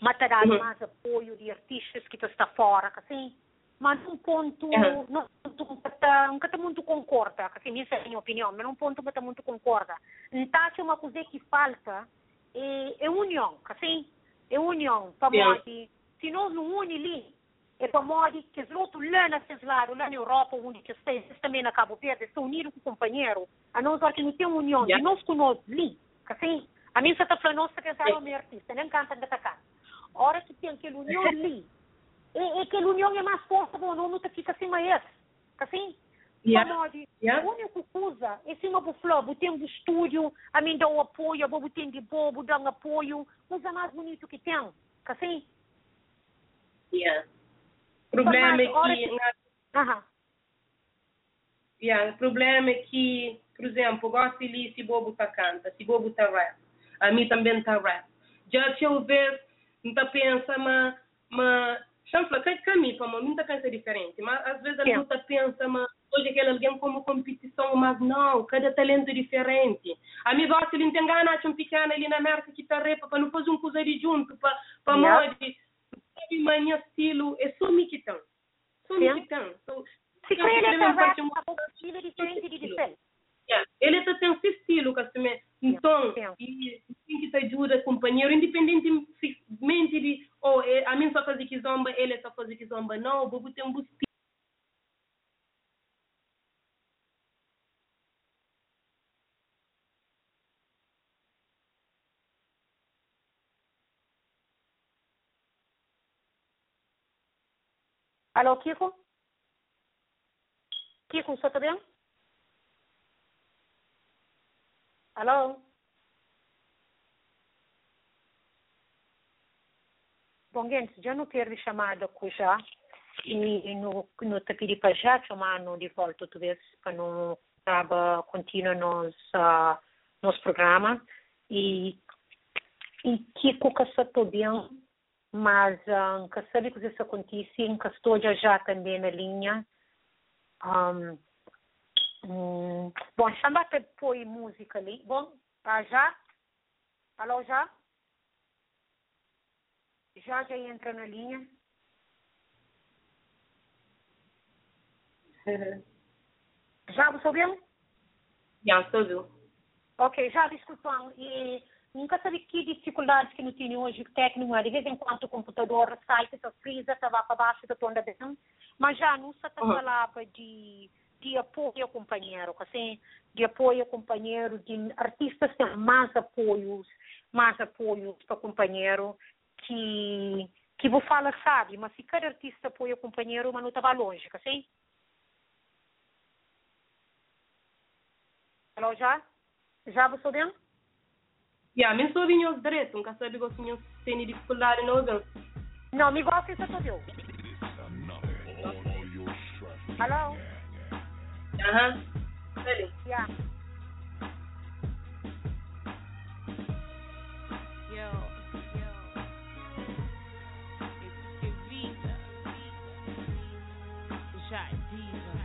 dando Uhum. mais apoio de artistas que está fora, que assim. Mas num ponto, Uhum. não, nunca tá, nunca tá muito concorda, que assim, essa é a minha opinião, mas num ponto nunca tá muito concorda. Então, acho uma coisa que falta é, é união, que assim, é união, para Yeah. se nós não unimos é modo que outros lá nesses lados, lá na Europa, onde que eles também na Cabo Verde, estão unidos com o companheiro, a nós que não tem união, Yeah. de nós nós ali, que assim, a mim você está falando, que é o meu artista, nem canta, nem canta. A hora que tem aquela união ali, é, é que a união é mais forte, bom, não nunca fica assim mais assim? Yeah. Modo, Yeah. a única coisa é cima do flow, tem do estúdio, a mim dá o apoio, a bobo tem de bobo, dá um apoio, coisa mais bonito que tem, que assim? Yeah. Problema é que Aham. Yeah, o problema é que, por exemplo, gosto de se bobo canta, se bobo tá rap. A mim também tá rap. Já eu ver, não tá pensa, mas, mas, chanfla, que mim, para mim, tá pensa diferente. Mas às vezes a gente tá pensa, mas hoje aquele alguém como competição, mas não, cada talento é diferente. A mim gosta de entender a um pequeno ali na América que tá repa, para não fazer um coisa de junto, para, para Yeah. mod, sabe, manhã estilo, é só me que tão. Só Sim. me que tão. So, Se eu ele é um- ele é de. Yeah. Ele até tem esse estilo, que. Então, Sim. e tem que te ajuda companheiro, independentemente de, oh, é, a mim só fazer que zomba, ele só fazer que zomba. Não, o bobo tem um busti. Alô, Kiko? Kiko, você tá bem? Alô? Bom, gente, já não quero chamada com já e no, no pedi para já chamar no de volta outra vez para não acaba continua nos uh, nos programa e e Kiko que está bem mas um, que sabe que isso acontece que estou já já também na linha um, hum, bom chama para pôr música ali bom ah, já alô já já já entra na linha já você ouviu? Já, tudo. Ok, já desculpam. E nunca sabe que dificuldades que não tem hoje técnico, de vez em quando o computador sai, que só frisa, estava para baixo da tonda bem. Mas já não se falava de, de apoio ao companheiro, assim, de apoio ao companheiro, de artistas têm mais apoios, mais apoios para o companheiro que que vou falar sabe, mas se cada artista apoia o companheiro, mas não estava longe, assim? Alô, já? Já você ouvindo? Já, mas só vinha os direitos, nunca sabe que os senhores têm dificuldade no. Não, me gosta isso tudo. Alô? Aham. Dale. Yeah. Yo, yo. It's que vida. Já diva.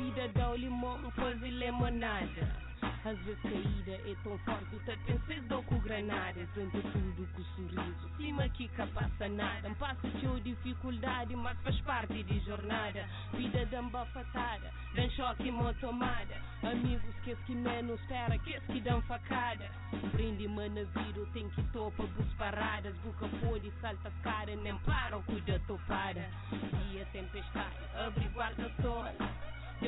Vida dá o limão, fazer limonada. Às vezes caída é tão forte, tu pensas dou com granadas Entre tudo com sorriso, cima que passa nada Passa teu dificuldade, mas faz parte de jornada. Vida de embafatada, dá choque e tomada. Amigos que que menos espera, que que dão facada. Prende mana vida, tem que topa bus paradas. Buca pode salta cara, nem para o cuida topada Dia tempestade, abre guarda-sol Te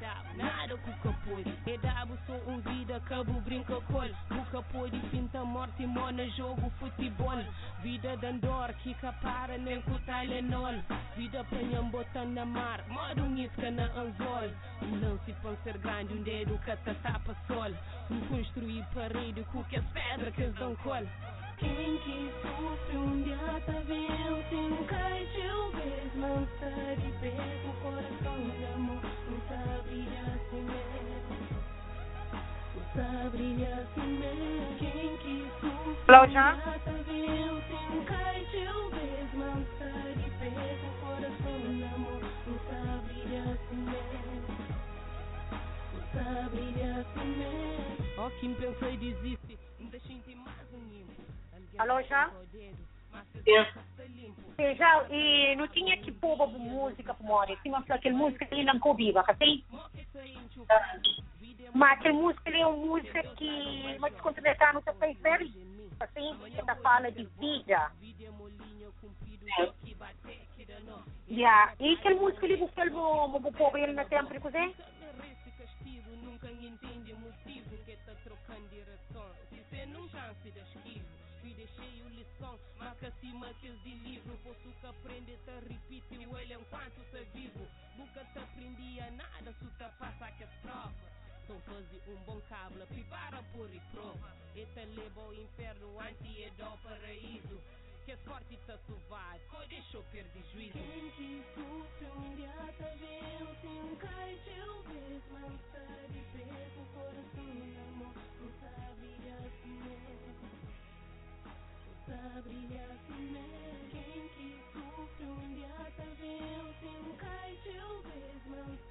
dá nada com que pode É dabo só um vida, cabo brinca col Buca pode pinta morte, mona jogo futebol. Vida de andor, que para nem com Tylenol. Vida panham botando na mar, modo um na anzol Não se pode ser grande, um dedo te tapa sol. Um construir parede com que as pedras que dão col Quem que sofre um dia tá vendo Sem cai teu vez Não o coração de amor Não sabe brilhar assim mesmo. Não sabe brilhar assim mesmo. Quem que sofre um dia tá vendo cai teu vez Não com o coração de amor Não sabe brilhar assim mesmo. Não sabe brilhar assim mesmo. Ó, quem pensou e desiste, me deixa um Alguém Alô, já? o se está E já, e não tinha que pôr música para morrer. Tinha que aquela música que ele não viva, assim? Mas aquela música é uma música que, mas descontratar no seu país feliz. Assim, que tá fala de vida. Yeah. E aquela música ele buscou ele vou pôr ele na tempo de cozer? Esse castigo nunca entende o motivo que tá trocando direção. Se cê não canse de esquivo, vida é cheio lição. Marca acima que de livro, posso que aprender, te repite o ele enquanto cê vivo. Nunca te aprendia nada, se te passa que as provas. Então faze um bom cabo, prepara por e prova. E te leva ao inferno, antes é do paraíso. que é forte e tá suave, co deixou perder juízo. Quem que sofre um dia tá vendo Sem cai teu vez Mas de pé com o coração na mão Não sabe assim mesmo Não sabe brilhar assim mesmo Quem que sofre um dia tá vendo Sem cai teu vez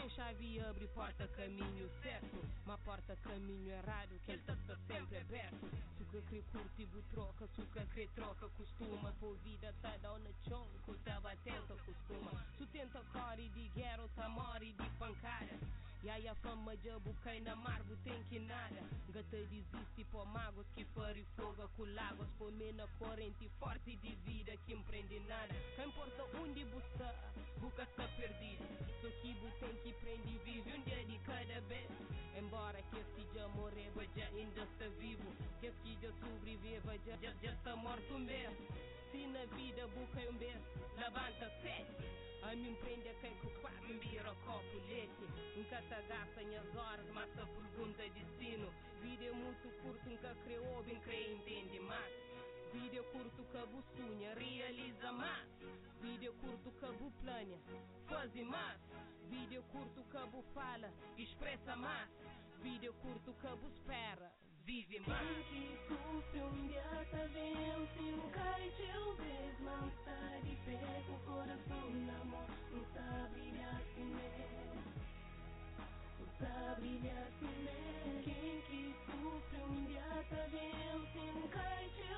Ninguém que tem chave abre porta caminho certo. Mas porta caminho errado que ele tá sempre aberto Tu que crê curte e troca, que crê troca. Costuma Por vida tá dá na chonco, tá batendo costuma. Tu tenta core de guerra, tá mori de pancada e aí a fama de bucai na mar, tem que nada. Gata desiste por magos que fari fogo com lagos Por mim na corrente forte de vida que empreende nada. Não importa onde busca, busca está perdido. Só que bu tem que prende e vive um dia de cada vez. Embora que esse já morreva, já ainda está vivo. Que esse já sobreviveva, já, já, já está morto mesmo. Se na vida busca um beijo, levanta sete amempendeka kwa mbira kopuleti nkatagasa nyazoras masa furgunda destino vide muito curto nka creobe nka entende mas vide curto kabu sunha realiza mas vide curto kabu plana faze mas vide curto kabu fala expressa mas vide curto kabu espera vive mais. Em que curte um beata vence, um cai te ouvir, não sai de pé, com o coração na mão, não sabe brilhar assim mesmo. Está brilhar assim mesmo. Quem que sofre um beata vence, um cai te